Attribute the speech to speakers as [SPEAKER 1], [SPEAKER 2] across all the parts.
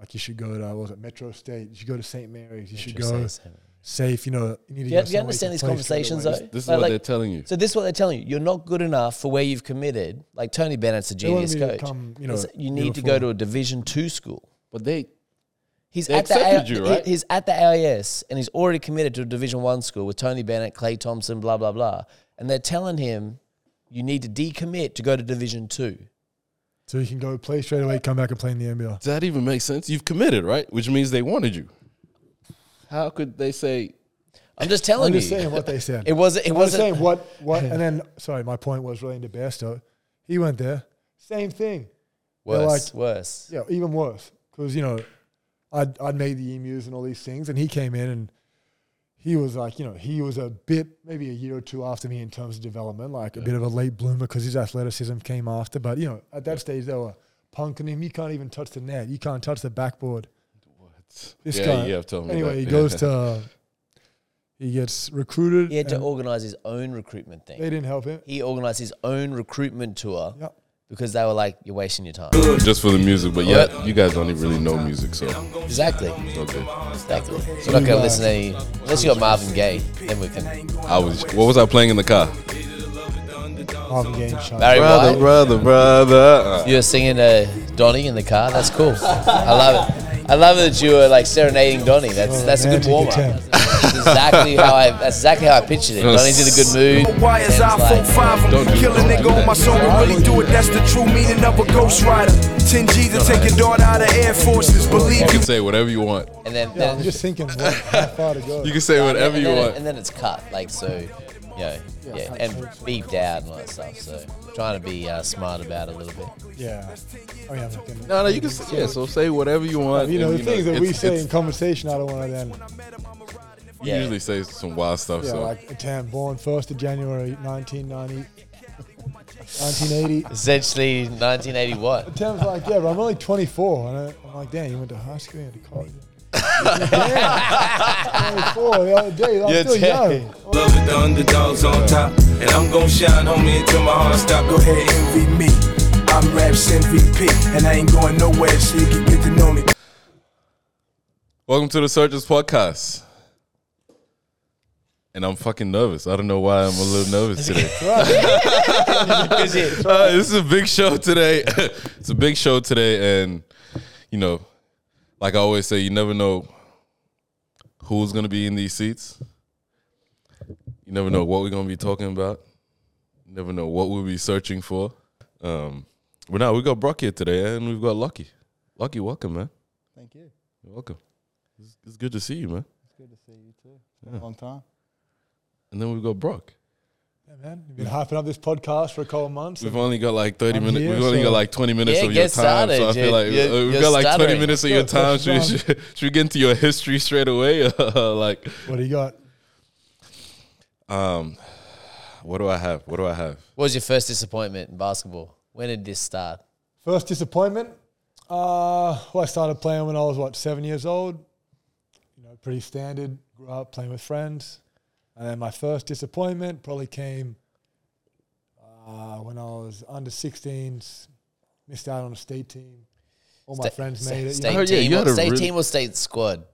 [SPEAKER 1] Like you should go to what was it Metro State? You should go to St. Mary's. You should go
[SPEAKER 2] State,
[SPEAKER 1] safe. You know, you need to.
[SPEAKER 2] Do
[SPEAKER 1] go
[SPEAKER 2] you, do you
[SPEAKER 1] somewhere
[SPEAKER 2] understand these conversations though?
[SPEAKER 1] away.
[SPEAKER 3] This is
[SPEAKER 2] Like-
[SPEAKER 3] what
[SPEAKER 2] like-
[SPEAKER 3] they're telling you.
[SPEAKER 2] So this is what they're telling you. You're not good enough for where you've committed. Like Tony Bennett's a
[SPEAKER 1] They
[SPEAKER 2] genius
[SPEAKER 1] me to
[SPEAKER 2] coach.
[SPEAKER 1] come, you know,
[SPEAKER 2] you
[SPEAKER 1] year
[SPEAKER 2] need to go to a Division two school.
[SPEAKER 3] But they
[SPEAKER 2] He's
[SPEAKER 3] They
[SPEAKER 2] at the
[SPEAKER 3] accepted
[SPEAKER 2] A-
[SPEAKER 3] you, right?
[SPEAKER 2] he's at the AIS and he's already committed to a Division one school with Tony Bennett, Klay Thompson, blah blah blah. And they're telling him you need to decommit to go to Division two.
[SPEAKER 1] So you can go play straight away, come back and play in the NBL.
[SPEAKER 3] does that even make sense? You've committed, right? Which means they wanted you. How could they say
[SPEAKER 2] I'm just telling
[SPEAKER 1] I'm
[SPEAKER 2] you.
[SPEAKER 1] just saying what they said.
[SPEAKER 2] It wasn't. It
[SPEAKER 1] I'm
[SPEAKER 2] wasn't.
[SPEAKER 1] saying what what, and then sorry, my point was relating to Bairstow. He went there, same thing. They're
[SPEAKER 2] worse.
[SPEAKER 1] like-
[SPEAKER 2] worse.
[SPEAKER 1] Yeah, even worse because you know, I'd I'd made the emus and all these things, and he came in and he was like, you know, he was a bit maybe a year or two after me in terms of development, like a bit of a late bloomer because his athleticism came after. But you know, at that stage they were punking him. You can't even touch the net. You can't touch the backboard. This
[SPEAKER 3] yeah,
[SPEAKER 1] guy.
[SPEAKER 3] you have told me
[SPEAKER 1] Anyway,
[SPEAKER 3] that.
[SPEAKER 1] he goes to. He gets recruited.
[SPEAKER 2] He had to organize his own recruitment thing.
[SPEAKER 1] They didn't help him.
[SPEAKER 2] He organized his own recruitment tour
[SPEAKER 1] Yep.
[SPEAKER 2] Because they were like, "You're wasting your time."
[SPEAKER 3] just for the music, but yeah, you guys don't even really know music, so
[SPEAKER 2] Exactly.
[SPEAKER 3] okay.
[SPEAKER 2] Exactly. So we're not gonna listen to any unless you got Marvin Gaye, then we can.
[SPEAKER 3] I was what was I playing in the car?
[SPEAKER 1] Marvin Gaye and Sean.
[SPEAKER 2] Barry
[SPEAKER 3] Brother,
[SPEAKER 2] White.
[SPEAKER 3] brother, brother.
[SPEAKER 2] You're singing uh, Donnie in the car. That's cool. I love it. I love it that you were like serenading Donnie. That's
[SPEAKER 1] Oh,
[SPEAKER 2] that's a good warm up.
[SPEAKER 1] 10.
[SPEAKER 2] That's exactly how I. That's exactly how I pictured it. Donny's in a good mood.
[SPEAKER 4] Why is I 4
[SPEAKER 3] Don't
[SPEAKER 4] 5 Kill a
[SPEAKER 3] that.
[SPEAKER 4] nigga on my song and really do it. That's the true meaning of a ghost rider. 10 G's to take your daughter out of Air Forces. Believe
[SPEAKER 3] you
[SPEAKER 4] you.
[SPEAKER 3] can say whatever you want.
[SPEAKER 2] and then,
[SPEAKER 1] Yeah,
[SPEAKER 2] then
[SPEAKER 1] I'm just thinking what, how far to go.
[SPEAKER 3] You can say whatever
[SPEAKER 2] and
[SPEAKER 3] you want.
[SPEAKER 2] and then it's cut. Like so, you know, yeah, and beeped out and all that stuff. So trying to be uh, smart about it a little bit.
[SPEAKER 1] Yeah. Oh, mean, I'm not gonna,
[SPEAKER 3] No, no, you can say, yeah. So say whatever you want.
[SPEAKER 1] you know,
[SPEAKER 3] and,
[SPEAKER 1] the things that we say in conversation, I don't want to then.
[SPEAKER 3] You
[SPEAKER 2] Yeah.
[SPEAKER 3] usually say some wild stuff.
[SPEAKER 1] Yeah,
[SPEAKER 3] so
[SPEAKER 1] like Tam, born 1st of January 1990. 1980.
[SPEAKER 2] Essentially, 1980 what?
[SPEAKER 1] Tam's like, yeah, but I'm only 24. And I, I'm like, damn, you went to high school, you went to college. damn, 24 the other day. I'm
[SPEAKER 2] Yeah,
[SPEAKER 1] still young.
[SPEAKER 4] Love it, the underdogs on top. And I'm going to shine, homie, until my heart stop. Go ahead, envy me. I'm Raps MVP. And I ain't going nowhere, so you can get to know me.
[SPEAKER 3] welcome to the Searchers podcast. And I'm fucking nervous. I don't know why I'm a little nervous today. Uh, this is a big show today. it's a big show today, and you know, like I always say, you never know who's gonna be in these seats. You never know what we're gonna be talking about. You never know what we'll be searching for. Um, but now we got Brock here today, and we've got Lucky. Lucky, welcome, man.
[SPEAKER 5] Thank you.
[SPEAKER 3] You're welcome. It's, it's good to see you, man.
[SPEAKER 5] It's good to see you too. It's been a long time.
[SPEAKER 3] And then we've got Brock.
[SPEAKER 1] Yeah, man. You've been hyping up this podcast for a couple of months.
[SPEAKER 3] We've only got like 30 minutes.
[SPEAKER 1] here,
[SPEAKER 3] We've only got like 20 minutes
[SPEAKER 2] Yeah,
[SPEAKER 3] of your time.
[SPEAKER 2] started,
[SPEAKER 3] so I feel like
[SPEAKER 2] You're-
[SPEAKER 3] we've
[SPEAKER 2] you're
[SPEAKER 3] got like 20 minutes of your time.
[SPEAKER 1] push
[SPEAKER 3] Should, we- should, should we get into your history straight away? like,
[SPEAKER 1] what do you got?
[SPEAKER 3] um, what do I have? What do I have?
[SPEAKER 2] What was your first disappointment in basketball? When did this start?
[SPEAKER 1] First disappointment. Uh, well, I started playing when I was what seven years old. You know, pretty standard. Grew up playing with friends, and then my first disappointment probably came uh, when I was under 16s. Missed out on a state team. All my
[SPEAKER 2] Sta-
[SPEAKER 1] friends
[SPEAKER 2] sta-
[SPEAKER 1] made it. you
[SPEAKER 2] State
[SPEAKER 1] know.
[SPEAKER 3] heard, yeah,
[SPEAKER 2] team,
[SPEAKER 3] you
[SPEAKER 2] or,
[SPEAKER 3] had a
[SPEAKER 2] state
[SPEAKER 3] really-
[SPEAKER 2] team or state squad?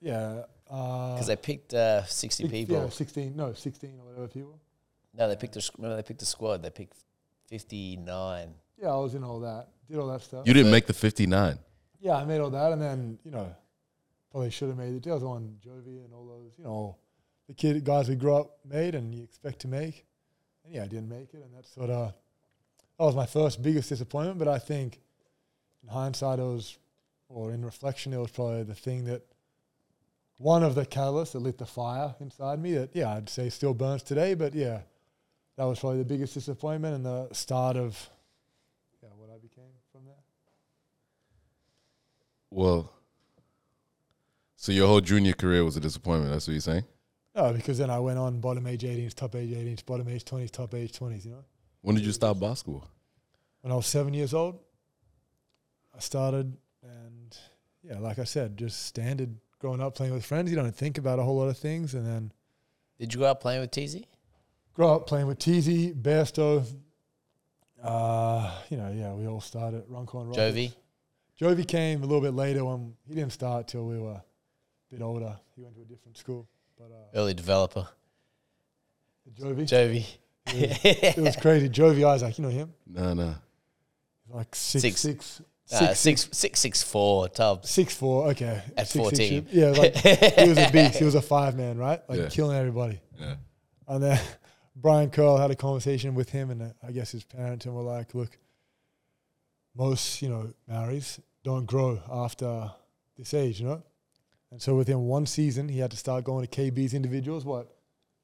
[SPEAKER 1] Yeah. Uh,
[SPEAKER 2] Because they picked uh, 60
[SPEAKER 1] six-
[SPEAKER 2] people.
[SPEAKER 1] Yeah, 16. No, 16 or whatever people.
[SPEAKER 2] No, they picked a, remember they picked a squad. They picked 59.
[SPEAKER 1] Yeah, I was in all that. Did all that stuff.
[SPEAKER 3] You didn't make the 59.
[SPEAKER 1] Yeah, I made all that, and then you know, probably should have made it. I was on Jovi and all those, you know, the kid guys we grew up made, and you expect to make. And yeah, I didn't make it, and that's sort of uh, that was my first biggest disappointment. But I think, in hindsight, it was, or in reflection, it was probably the thing that one of the catalysts that lit the fire inside me. That yeah, I'd say still burns today, but yeah, that was probably the biggest disappointment and the start of yeah what I became from there.
[SPEAKER 3] Well, so your whole junior career was a disappointment. That's what you're saying?
[SPEAKER 1] No, because then I went on bottom age 18s, top age 18s, bottom age 20s, top age 20s, you know.
[SPEAKER 3] When did you stop basketball?
[SPEAKER 1] When I was seven years old, I started, and yeah, like I said, just standard growing up playing with friends. You don't think about a whole lot of things, and then
[SPEAKER 2] Did you grow up playing with TZ?
[SPEAKER 1] grow up playing with Teasy, Bairstow. Uh, you know, yeah, we all started at Runcorn Rockets.
[SPEAKER 2] Jovi?
[SPEAKER 1] Jovi came a little bit later when he didn't start till we were a bit older. He went to a different school. But uh,
[SPEAKER 2] Early developer,
[SPEAKER 1] Jovi,
[SPEAKER 2] Jovi.
[SPEAKER 1] it was crazy. Jovi Isaac, you know him?
[SPEAKER 3] No, no.
[SPEAKER 1] Like six,
[SPEAKER 2] Six.
[SPEAKER 1] six,
[SPEAKER 2] Uh,
[SPEAKER 1] six,
[SPEAKER 2] six, six, six, four Tubbs.
[SPEAKER 1] six, four. Okay,
[SPEAKER 2] At
[SPEAKER 1] Six, six,
[SPEAKER 2] 14.
[SPEAKER 1] yeah, like he was a beast. He was a five man, right? Like
[SPEAKER 3] Yeah.
[SPEAKER 1] killing everybody.
[SPEAKER 3] Yeah.
[SPEAKER 1] And then Brian Curl had a conversation with him, and uh, I guess his parents and were like, "Look, most you know Maoris don't grow after this age, you know." And so within one season, he had to start going to KB's individuals, what,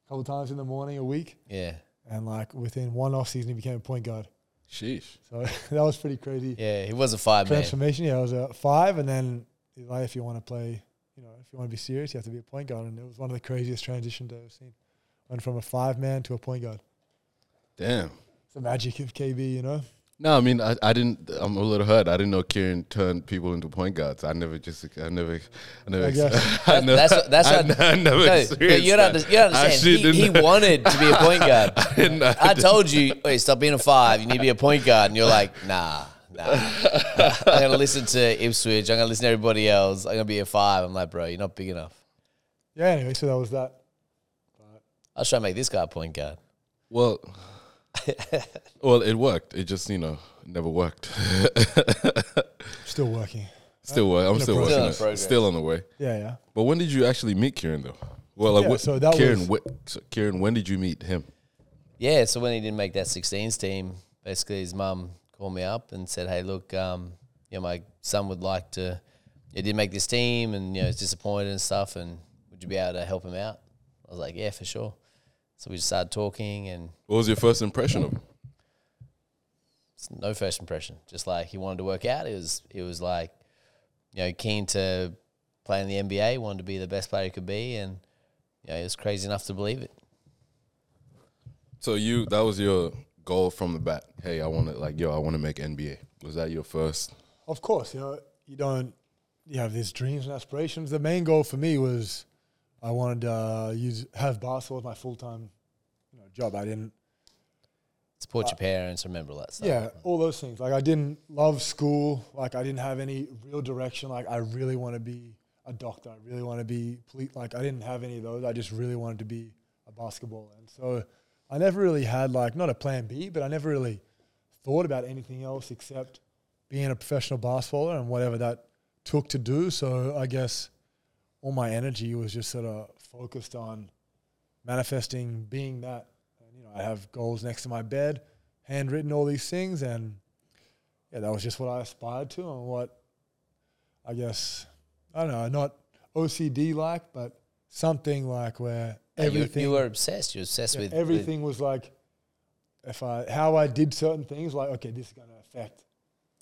[SPEAKER 1] a couple times in the morning a week,
[SPEAKER 2] Yeah,
[SPEAKER 1] and like within one off season, he became a point guard.
[SPEAKER 3] Sheesh.
[SPEAKER 1] So that was pretty crazy
[SPEAKER 2] yeah. He was a five man.
[SPEAKER 1] transformation. Yeah, I was a five, and then like if you want to play, you know, if you want to be serious, you have to be a point guard, and it was one of the craziest transitions I've ever seen. Went from a five man to a point guard.
[SPEAKER 3] Damn.
[SPEAKER 1] It's the magic of KB, you know.
[SPEAKER 3] No, I mean, I, I didn't. I'm a little hurt. I didn't know Kirron turned people into point guards. I never just. I never. I never.
[SPEAKER 1] I guess.
[SPEAKER 3] I never.
[SPEAKER 2] That's what- that's
[SPEAKER 3] I,
[SPEAKER 2] what-
[SPEAKER 3] I never
[SPEAKER 2] No, no,
[SPEAKER 3] experienced
[SPEAKER 2] you don't,
[SPEAKER 3] that.
[SPEAKER 2] under, you don't
[SPEAKER 3] I
[SPEAKER 2] understand. He, he wanted to be a point guard.
[SPEAKER 3] I didn't- I
[SPEAKER 2] I
[SPEAKER 3] didn't-
[SPEAKER 2] told you, wait, stop being a five. You need to be a point guard. And you're like, nah, nah. I'm going to listen to Ipswich. I'm going to listen to everybody else. I'm going to be a five. I'm like, bro, you're not big enough.
[SPEAKER 1] Yeah. Anyway, so that was that.
[SPEAKER 2] I was trying to make this guy a point guard.
[SPEAKER 3] Well, well, it worked. It just you know never worked.
[SPEAKER 1] Still working.
[SPEAKER 3] still work. I'm still working.
[SPEAKER 2] Still
[SPEAKER 3] on it. Still on the way.
[SPEAKER 1] Yeah, yeah.
[SPEAKER 3] But when did you actually meet Kirron though? Well, like
[SPEAKER 1] Yeah,
[SPEAKER 3] what,
[SPEAKER 1] so that
[SPEAKER 3] Kirron.
[SPEAKER 1] was-
[SPEAKER 3] wh- so Kirron, when did you meet him?
[SPEAKER 2] Yeah, so when he didn't make that 16s team, basically his mum called me up and said, "Hey, look, um, you know, my son would like to. He didn't make this team, and you know, he's disappointed and stuff. And would you be able to help him out?" I was like, "Yeah, for sure." So we just started talking, and
[SPEAKER 3] What was your first impression of him?
[SPEAKER 2] it's no first impression. Just like he wanted to work out. He was, he was like, you know, keen to play in the NBA. Wanted to be the best player he could be, and you know, he was crazy enough to believe it.
[SPEAKER 3] So you that was your goal from the bat. Hey, I want to like yo, I want to make NBA. Was that your first?
[SPEAKER 1] Of course, you know, you don't. You have these dreams and aspirations. The main goal for me was, I wanted to uh, use have basketball as my full time, you know, job. I didn't.
[SPEAKER 2] Support your parents. Remember all that stuff.
[SPEAKER 1] Yeah, all those things. Like I didn't love school. Like I didn't have any real direction. Like I really want to be a doctor. I really want to be police. Like I didn't have any of those. I just really wanted to be a basketballer. And so I never really had like not a plan B, but I never really thought about anything else except being a professional basketballer and whatever that took to do. So I guess all my energy was just sort of focused on manifesting being that. And, you know, I have goals next to my bed, handwritten all these things, and yeah, that was just what I aspired to and what I guess I don't know, not OCD like, but something like where
[SPEAKER 2] Yeah, you-
[SPEAKER 1] everything
[SPEAKER 2] You, were obsessed. You were obsessed
[SPEAKER 1] yeah,
[SPEAKER 2] with
[SPEAKER 1] everything was like if I how I did certain things, like okay, this is going to affect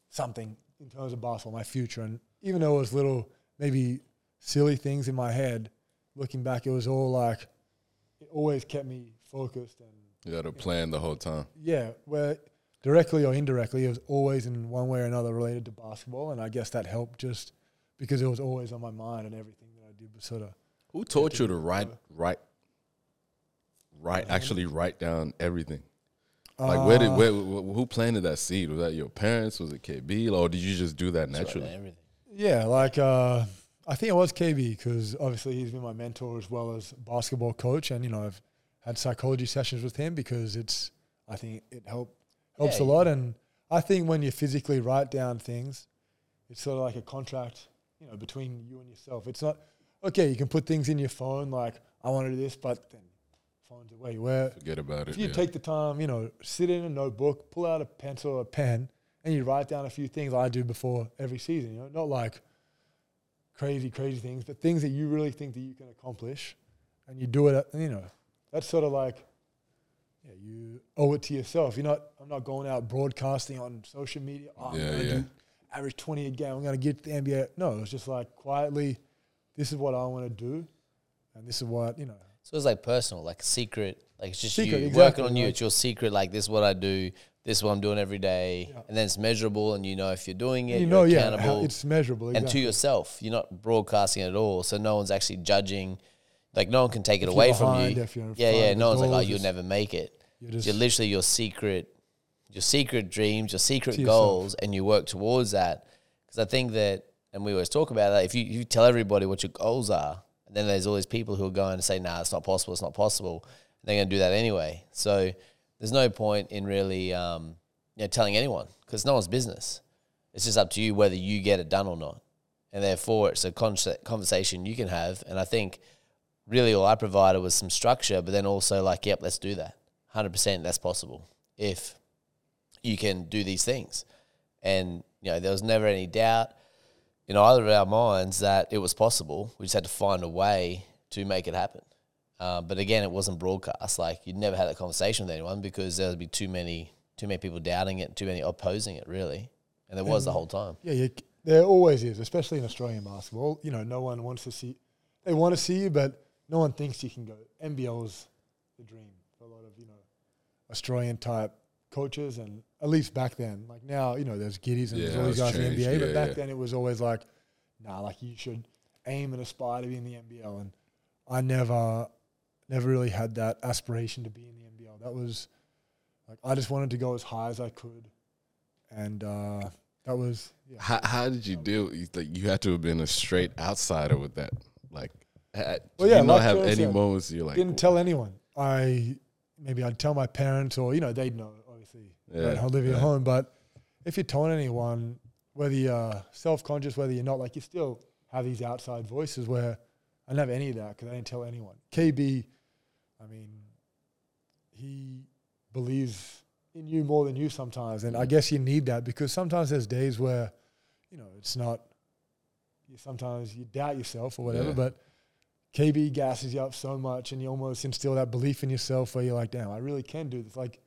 [SPEAKER 1] something in terms of basketball, my future, and even though it was little maybe silly things in my head, looking back, it was all like it always kept me focused and
[SPEAKER 3] You had a plan the whole time.
[SPEAKER 1] yeah, where directly or indirectly, it was always in one way or another related to basketball, and I guess that helped just because it was always on my mind and everything that I did was sort of
[SPEAKER 3] Who taught you to write, write, write, actually write down everything? Like where did
[SPEAKER 1] Uh,
[SPEAKER 3] where who planted that seed? Was that your parents? Was it KB? Or did you just do that naturally?
[SPEAKER 2] everything.
[SPEAKER 1] Yeah, like uh, I think it was KB because obviously he's been my mentor as well as basketball coach, and you know I've had psychology sessions with him because it's I think it help helps
[SPEAKER 2] Yeah,
[SPEAKER 1] a lot, and I think when you physically write down things, it's sort of like a contract, you know, between you and yourself. It's not okay. You can put things in your phone like I want to do this, but then phone's away. Where
[SPEAKER 3] Forget about it.
[SPEAKER 1] if you
[SPEAKER 3] yeah.
[SPEAKER 1] take the time, you know, sit in a notebook, pull out a pencil or a pen, and you write down a few things I do before every season. You know, not like crazy, crazy things, but things that you really think that you can accomplish, and you do it. At, you know, that's sort of like, yeah, you owe it to yourself. You're not. I'm not going out broadcasting on social media. Oh, I'm
[SPEAKER 3] Yeah, yeah.
[SPEAKER 1] average 20 a game. I'm going to get to the NBA. No, it's just like quietly. This is what I want to do, and this is what you know.
[SPEAKER 2] So it's like personal, like a secret. Like it's just
[SPEAKER 1] Secret,
[SPEAKER 2] you
[SPEAKER 1] exactly,
[SPEAKER 2] working on you.
[SPEAKER 1] like-
[SPEAKER 2] It's your secret. Like this is what I do. This is what I'm doing every day,
[SPEAKER 1] Yeah.
[SPEAKER 2] and then it's measurable, and you know if you're doing it,
[SPEAKER 1] you
[SPEAKER 2] you're
[SPEAKER 1] know, yeah, it's measurable.
[SPEAKER 2] and to yourself. You're not broadcasting it at all, so no one's actually judging. Like no one can take it
[SPEAKER 1] If you're
[SPEAKER 2] away from
[SPEAKER 1] behind,
[SPEAKER 2] you.
[SPEAKER 1] if you're
[SPEAKER 2] Yeah, yeah. No one's like, oh, you'll never make it.
[SPEAKER 1] You're just
[SPEAKER 2] You're literally your secret, your secret dreams, your secret goals, and you work towards that. Because I think that, and we always talk about that. If you, you tell everybody what your goals are, and then there's all these people who are going to say, "Nah, it's not possible. It's not possible." And they're going to do that anyway. So there's no point in really, um, you know, telling anyone because it's no one's business. It's just up to you whether you get it done or not, and therefore it's a con- conversation you can have. And I think really all I provided was some structure, but then also like, yep, let's do that. Hundred percent, that's possible if you can do these things. And you know, there was never any doubt in either of our minds that it was possible. We just had to find a way to make it happen. Uh, but again, it wasn't broadcast. Like you'd never had that conversation with anyone because there would be too many, too many people doubting it, too many opposing it, really. And there was the whole time.
[SPEAKER 1] Yeah, you, there always is, especially in Australian basketball. You know, no one wants to see. They want to see you, but no one thinks you can go. NBL's the dream for a lot of you know Australian type coaches, and at least back then. Like now, you know, there's Giddeys and there's all these
[SPEAKER 3] it's
[SPEAKER 1] guys in the NBA, but back
[SPEAKER 3] yeah.
[SPEAKER 1] then it was always like, nah, like you should aim and aspire to be in the NBL, and I never, never really had that aspiration to be in the NBL. That was like I just wanted to go as high as I could, and uh, that was yeah.
[SPEAKER 3] How, how did you deal? you- Like you had to have been a straight outsider with that. Like, had,
[SPEAKER 1] Well, yeah,
[SPEAKER 3] you not
[SPEAKER 1] like
[SPEAKER 3] have any
[SPEAKER 1] said,
[SPEAKER 3] moments you're like,
[SPEAKER 1] didn't tell anyone. I maybe I'd tell my parents, or you know, they'd know obviously
[SPEAKER 3] Yeah,
[SPEAKER 1] at Olivia
[SPEAKER 3] yeah.
[SPEAKER 1] home. But if you're telling anyone, whether you're self-conscious, whether you're not, like you still have these outside voices where I didn't have any of that because I didn't tell anyone. KB, I mean, he believes in you more than you sometimes, and I mm. guess you need that because sometimes there's days where, you know, it's not. You sometimes you doubt yourself or whatever,
[SPEAKER 3] Yeah.
[SPEAKER 1] but KB gasses you up so much, and you almost instill that belief in yourself where you're like, damn, I really can do this. Like,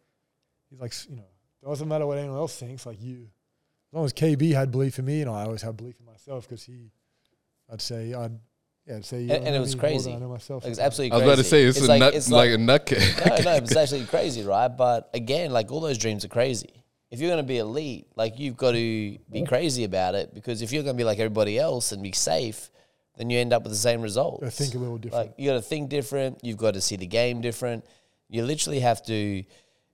[SPEAKER 1] he's like, you know, it doesn't matter what anyone else thinks. Like you, as long as KB had belief in me, you know, I always had belief in myself because he, I'd say, I'd, yeah, I'd say, you
[SPEAKER 2] And- and it was
[SPEAKER 1] me more than
[SPEAKER 2] crazy.
[SPEAKER 1] I know myself.
[SPEAKER 2] Like, it's
[SPEAKER 1] sometimes.
[SPEAKER 2] absolutely
[SPEAKER 3] I was
[SPEAKER 2] crazy.
[SPEAKER 3] about to say it's, a
[SPEAKER 2] like,
[SPEAKER 3] nut,
[SPEAKER 2] it's
[SPEAKER 3] like, a nutcase.
[SPEAKER 2] no, no, it's actually crazy, right? But again, like all those dreams are crazy. If you're going to be elite, like you've got to be crazy about it because if you're going to be like everybody else and be safe, then you end up with the same results.
[SPEAKER 1] I think a little different.
[SPEAKER 2] Like you got to think different. You've got to see the game different. You literally have to.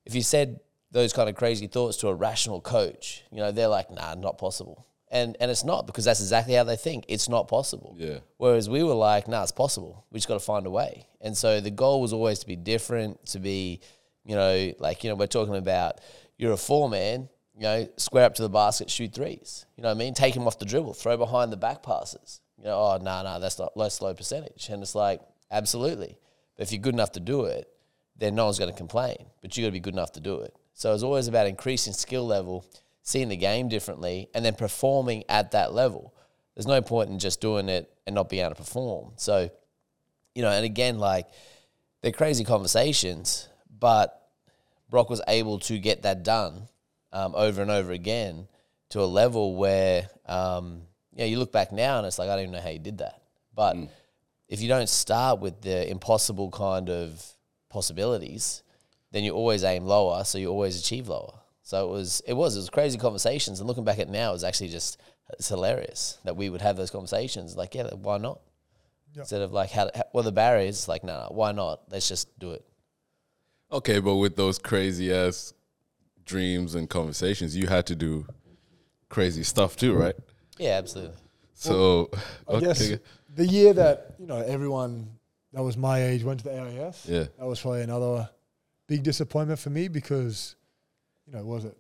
[SPEAKER 2] If you said those kind of crazy thoughts to a rational coach, you know they're like, "Nah, not possible." And and it's not because that's exactly how they think. It's not possible.
[SPEAKER 3] Yeah.
[SPEAKER 2] Whereas we were like, "Nah, it's possible. We just got to find a way." And so the goal was always to be different, to be, you know, like you know we're talking about you're a four man. You know, square up to the basket, shoot threes. You know what I mean? Take him off the dribble, throw behind the back passes. You know, oh no, nah, no, nah, that's not low percentage. And it's like, absolutely. But if you're good enough to do it, then no one's going to complain. But you got to be good enough to do it. So it's always about increasing skill level, seeing the game differently, and then performing at that level. There's no point in just doing it and not being able to perform. So, you know, and again, like they're crazy conversations, but Brock was able to get that done um, over and over again to a level where, um, yeah, you look back now and it's like, I don't even know how you did that. But if you don't start with the impossible kind of possibilities, then you always aim lower, so you always achieve lower. So it was, it was, it was crazy conversations. And looking back at it now, it's actually just, it's hilarious that we would have those conversations. Like, yeah, why not? Instead of like, how, how well, the barriers, like, no, no, why not? Let's just do it.
[SPEAKER 3] Okay, but with those crazy ass dreams and conversations, you had to do crazy stuff too, right?
[SPEAKER 2] Yeah, absolutely.
[SPEAKER 3] So,
[SPEAKER 1] I guess
[SPEAKER 3] okay,
[SPEAKER 1] the year that you know everyone that was my age went to the AIS.
[SPEAKER 3] Yeah.
[SPEAKER 1] that was probably another big disappointment for me because you know was it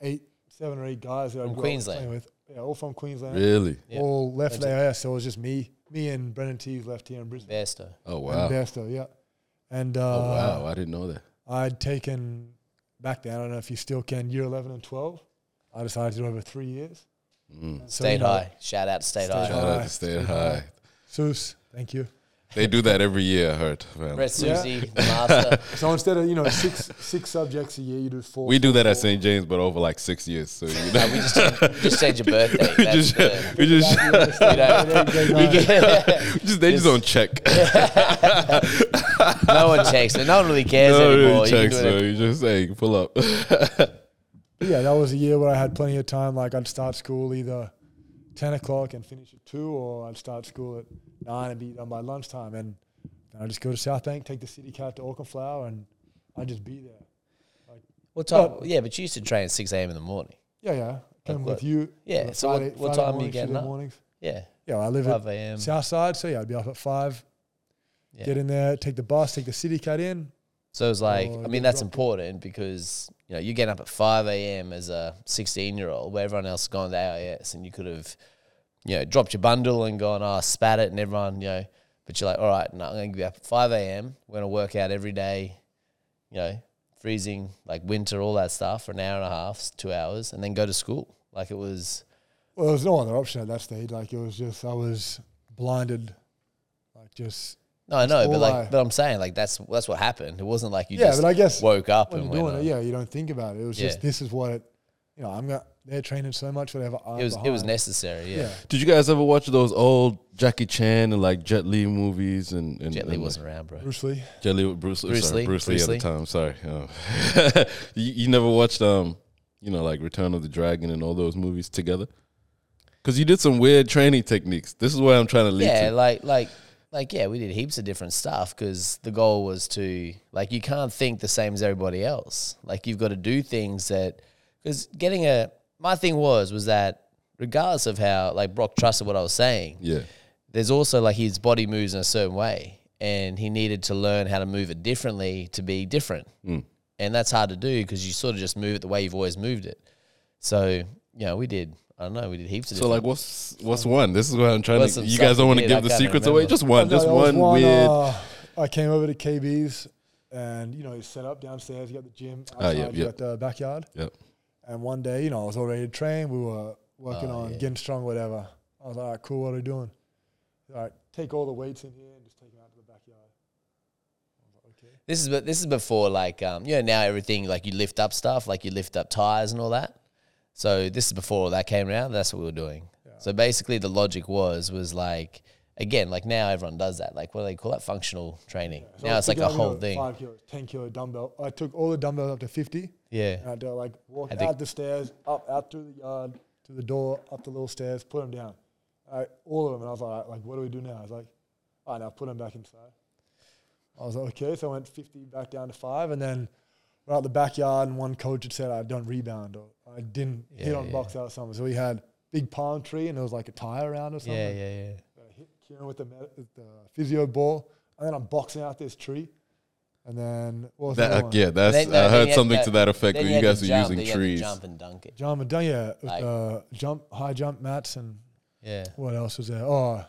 [SPEAKER 1] eight, seven or eight guys that I
[SPEAKER 2] From
[SPEAKER 1] grew up
[SPEAKER 2] Queensland.
[SPEAKER 1] playing with, yeah, all from Queensland,
[SPEAKER 3] really?
[SPEAKER 2] Yeah.
[SPEAKER 1] all left
[SPEAKER 2] That's
[SPEAKER 1] the AIS. So it was just me, me and Brendan Teys left here in Brisbane.
[SPEAKER 2] Bairstow.
[SPEAKER 3] Oh
[SPEAKER 1] And
[SPEAKER 3] wow!
[SPEAKER 1] Bairstow, yeah, and uh,
[SPEAKER 3] Oh wow! I didn't know that.
[SPEAKER 1] I'd taken back then. I don't know if you still can. Year eleven and twelve. I decided to do over three years.
[SPEAKER 3] Mm.
[SPEAKER 1] So,
[SPEAKER 2] Stayed
[SPEAKER 1] you know,
[SPEAKER 2] high. Shout out to State
[SPEAKER 1] Stayed
[SPEAKER 2] High.
[SPEAKER 3] Shout out to Stay
[SPEAKER 1] Stay
[SPEAKER 3] High.
[SPEAKER 1] high. Seuss, thank you.
[SPEAKER 3] They do that every year. I heard. man.
[SPEAKER 2] Brett
[SPEAKER 1] Yeah.
[SPEAKER 2] Susie, the master.
[SPEAKER 1] So instead of you know six six subjects a year, you do four.
[SPEAKER 3] We do that at
[SPEAKER 1] four.
[SPEAKER 3] St. James, but over like six years. So you
[SPEAKER 2] No,
[SPEAKER 3] know,
[SPEAKER 2] we just change, just change your birthday.
[SPEAKER 3] we just,
[SPEAKER 2] the-
[SPEAKER 3] we just,
[SPEAKER 1] Back to.
[SPEAKER 2] We
[SPEAKER 3] just they just don't check.
[SPEAKER 2] no one checks it. No one really cares
[SPEAKER 3] no,
[SPEAKER 2] anymore.
[SPEAKER 3] really checks.
[SPEAKER 2] do
[SPEAKER 3] So you just say pull up.
[SPEAKER 1] yeah, that was a year where I had plenty of time. Like I'd start school either ten o'clock and finish at two, or I'd start school at nine and be done by lunchtime. And then I'd just go to South Bank, take the city cat to Auchenflower, and I'd just be there.
[SPEAKER 2] Like, what time? Yeah, but you used to train at 6 a.m. in the morning.
[SPEAKER 1] Yeah, yeah. come
[SPEAKER 2] what-
[SPEAKER 1] with you.
[SPEAKER 2] Yeah, so what-
[SPEAKER 1] Friday-
[SPEAKER 2] what
[SPEAKER 1] Friday
[SPEAKER 2] time are you
[SPEAKER 1] morning,
[SPEAKER 2] getting up?
[SPEAKER 1] Mornings.
[SPEAKER 2] Yeah,
[SPEAKER 1] Yeah, I live
[SPEAKER 2] five
[SPEAKER 1] at
[SPEAKER 2] a.m.
[SPEAKER 1] South Side, so yeah, I'd be up at five.
[SPEAKER 2] Yeah.
[SPEAKER 1] Get in there, take the bus, take the city cat in.
[SPEAKER 2] So it's like, oh,
[SPEAKER 1] Or
[SPEAKER 2] I mean, that's important because you know you're getting up at five a.m. as a 16 year old, where everyone else is going to AIS, and you could have, you know, dropped your bundle and gone, oh, spat it, and everyone, you know, but you're like, all right, no, I'm going to be up at five a.m. We're going to work out every day, you know, freezing like winter, all that stuff for an hour and a half, two hours, and then go to school. Like it was,
[SPEAKER 1] Well, there was no other option at that stage. Like it was just I was blinded, like just
[SPEAKER 2] no, I know, but like,
[SPEAKER 1] I-
[SPEAKER 2] but I'm saying like that's that's what happened. It wasn't like you
[SPEAKER 1] yeah.
[SPEAKER 2] just
[SPEAKER 1] But I guess
[SPEAKER 2] woke up and
[SPEAKER 1] you're
[SPEAKER 2] went.
[SPEAKER 1] doing it, yeah, you don't think about it. It was just this is what it. You know, I'm got they're training so much, whatever. I'm
[SPEAKER 2] It was it was necessary. Yeah,
[SPEAKER 1] Yeah.
[SPEAKER 3] Did you guys ever watch those old Jackie Chan and like Jet Li movies and, and
[SPEAKER 2] Jet Li
[SPEAKER 3] and,
[SPEAKER 2] wasn't around, bro.
[SPEAKER 1] Bruce Lee.
[SPEAKER 3] Jet Li with Bruce,
[SPEAKER 2] Bruce
[SPEAKER 3] sorry,
[SPEAKER 2] Lee?
[SPEAKER 3] Bruce Lee
[SPEAKER 2] Bruce
[SPEAKER 3] at the time. Sorry, oh. you, you never watched um you know like Return of the Dragon and all those movies together because you did some weird training techniques. This is where I'm trying to lead
[SPEAKER 2] Yeah,
[SPEAKER 3] to.
[SPEAKER 2] like like like yeah, we did heaps of different stuff because the goal was to like you can't think the same as everybody else. Like you've got to do things that because getting a my thing was was that regardless of how like Brock trusted what I was saying,
[SPEAKER 3] Yeah,
[SPEAKER 2] there's also like his body moves in a certain way and he needed to learn how to move it differently to be different.
[SPEAKER 3] Mm.
[SPEAKER 2] And that's hard to do because you sort of just move it the way you've always moved it. So, you know, we did, I don't know, we did heaps of
[SPEAKER 3] So like, what's what's one? This is what I'm trying
[SPEAKER 2] What's
[SPEAKER 3] to. You guys don't want to
[SPEAKER 2] did? I
[SPEAKER 3] give the
[SPEAKER 2] can't
[SPEAKER 3] secrets away. Just one. just
[SPEAKER 1] there was
[SPEAKER 3] one, weird.
[SPEAKER 1] uh, I came over to KB's, and you know, you set up downstairs. You got the gym outside.
[SPEAKER 3] Ah, yep,
[SPEAKER 1] you got the backyard.
[SPEAKER 3] Yep.
[SPEAKER 1] And one day, you know, I was all ready to train. We were working
[SPEAKER 2] Oh,
[SPEAKER 1] on
[SPEAKER 2] yeah.
[SPEAKER 1] getting strong, whatever. I was like, all right, cool. What are we doing? All right, take all the weights in here and just take them out to the backyard. Like, okay.
[SPEAKER 2] This is this is before like um you know now everything like you lift up stuff like you lift up tires and all that. So this is before all that came around. That's what we were doing. So basically, the logic was was like again like now everyone does that. Like what do they call that? Functional training.
[SPEAKER 1] So
[SPEAKER 2] now it's like a
[SPEAKER 1] picking up, you
[SPEAKER 2] whole thing.
[SPEAKER 1] Five kilos, ten kilo dumbbell. I took all the dumbbells up to fifty.
[SPEAKER 2] Yeah.
[SPEAKER 1] And I had to like walk
[SPEAKER 2] Had
[SPEAKER 1] out the stairs, up out through the yard to the door, up the little stairs, put them down. All right, all of them. And I was like, like, what do we do now? I was like, all right, now put them back inside. I was like, okay. So I went 50 back down to five. And then we're out the backyard, and one coach had said I don't rebound or I didn't hit on
[SPEAKER 2] yeah.
[SPEAKER 1] box out something. So we had big palm tree, and there was like a tire around or something.
[SPEAKER 2] Yeah, yeah, yeah.
[SPEAKER 1] I hit Kirron with the, med- with the physio ball, and then I'm boxing out this tree. And then what was the
[SPEAKER 3] That, uh, yeah, that's.
[SPEAKER 2] Then- no,
[SPEAKER 3] I
[SPEAKER 2] then
[SPEAKER 3] heard
[SPEAKER 2] had
[SPEAKER 3] something
[SPEAKER 2] to-
[SPEAKER 3] to that effect
[SPEAKER 2] Then you
[SPEAKER 3] you
[SPEAKER 2] had
[SPEAKER 3] guys
[SPEAKER 2] to
[SPEAKER 3] are
[SPEAKER 2] jump,
[SPEAKER 3] using
[SPEAKER 2] you had to
[SPEAKER 3] trees.
[SPEAKER 2] jump and dunk it.
[SPEAKER 1] Jump and dunk, yeah, with,
[SPEAKER 2] Like-
[SPEAKER 1] uh, jump, high jump mats, and
[SPEAKER 2] Yeah.
[SPEAKER 1] what else was there? Oh,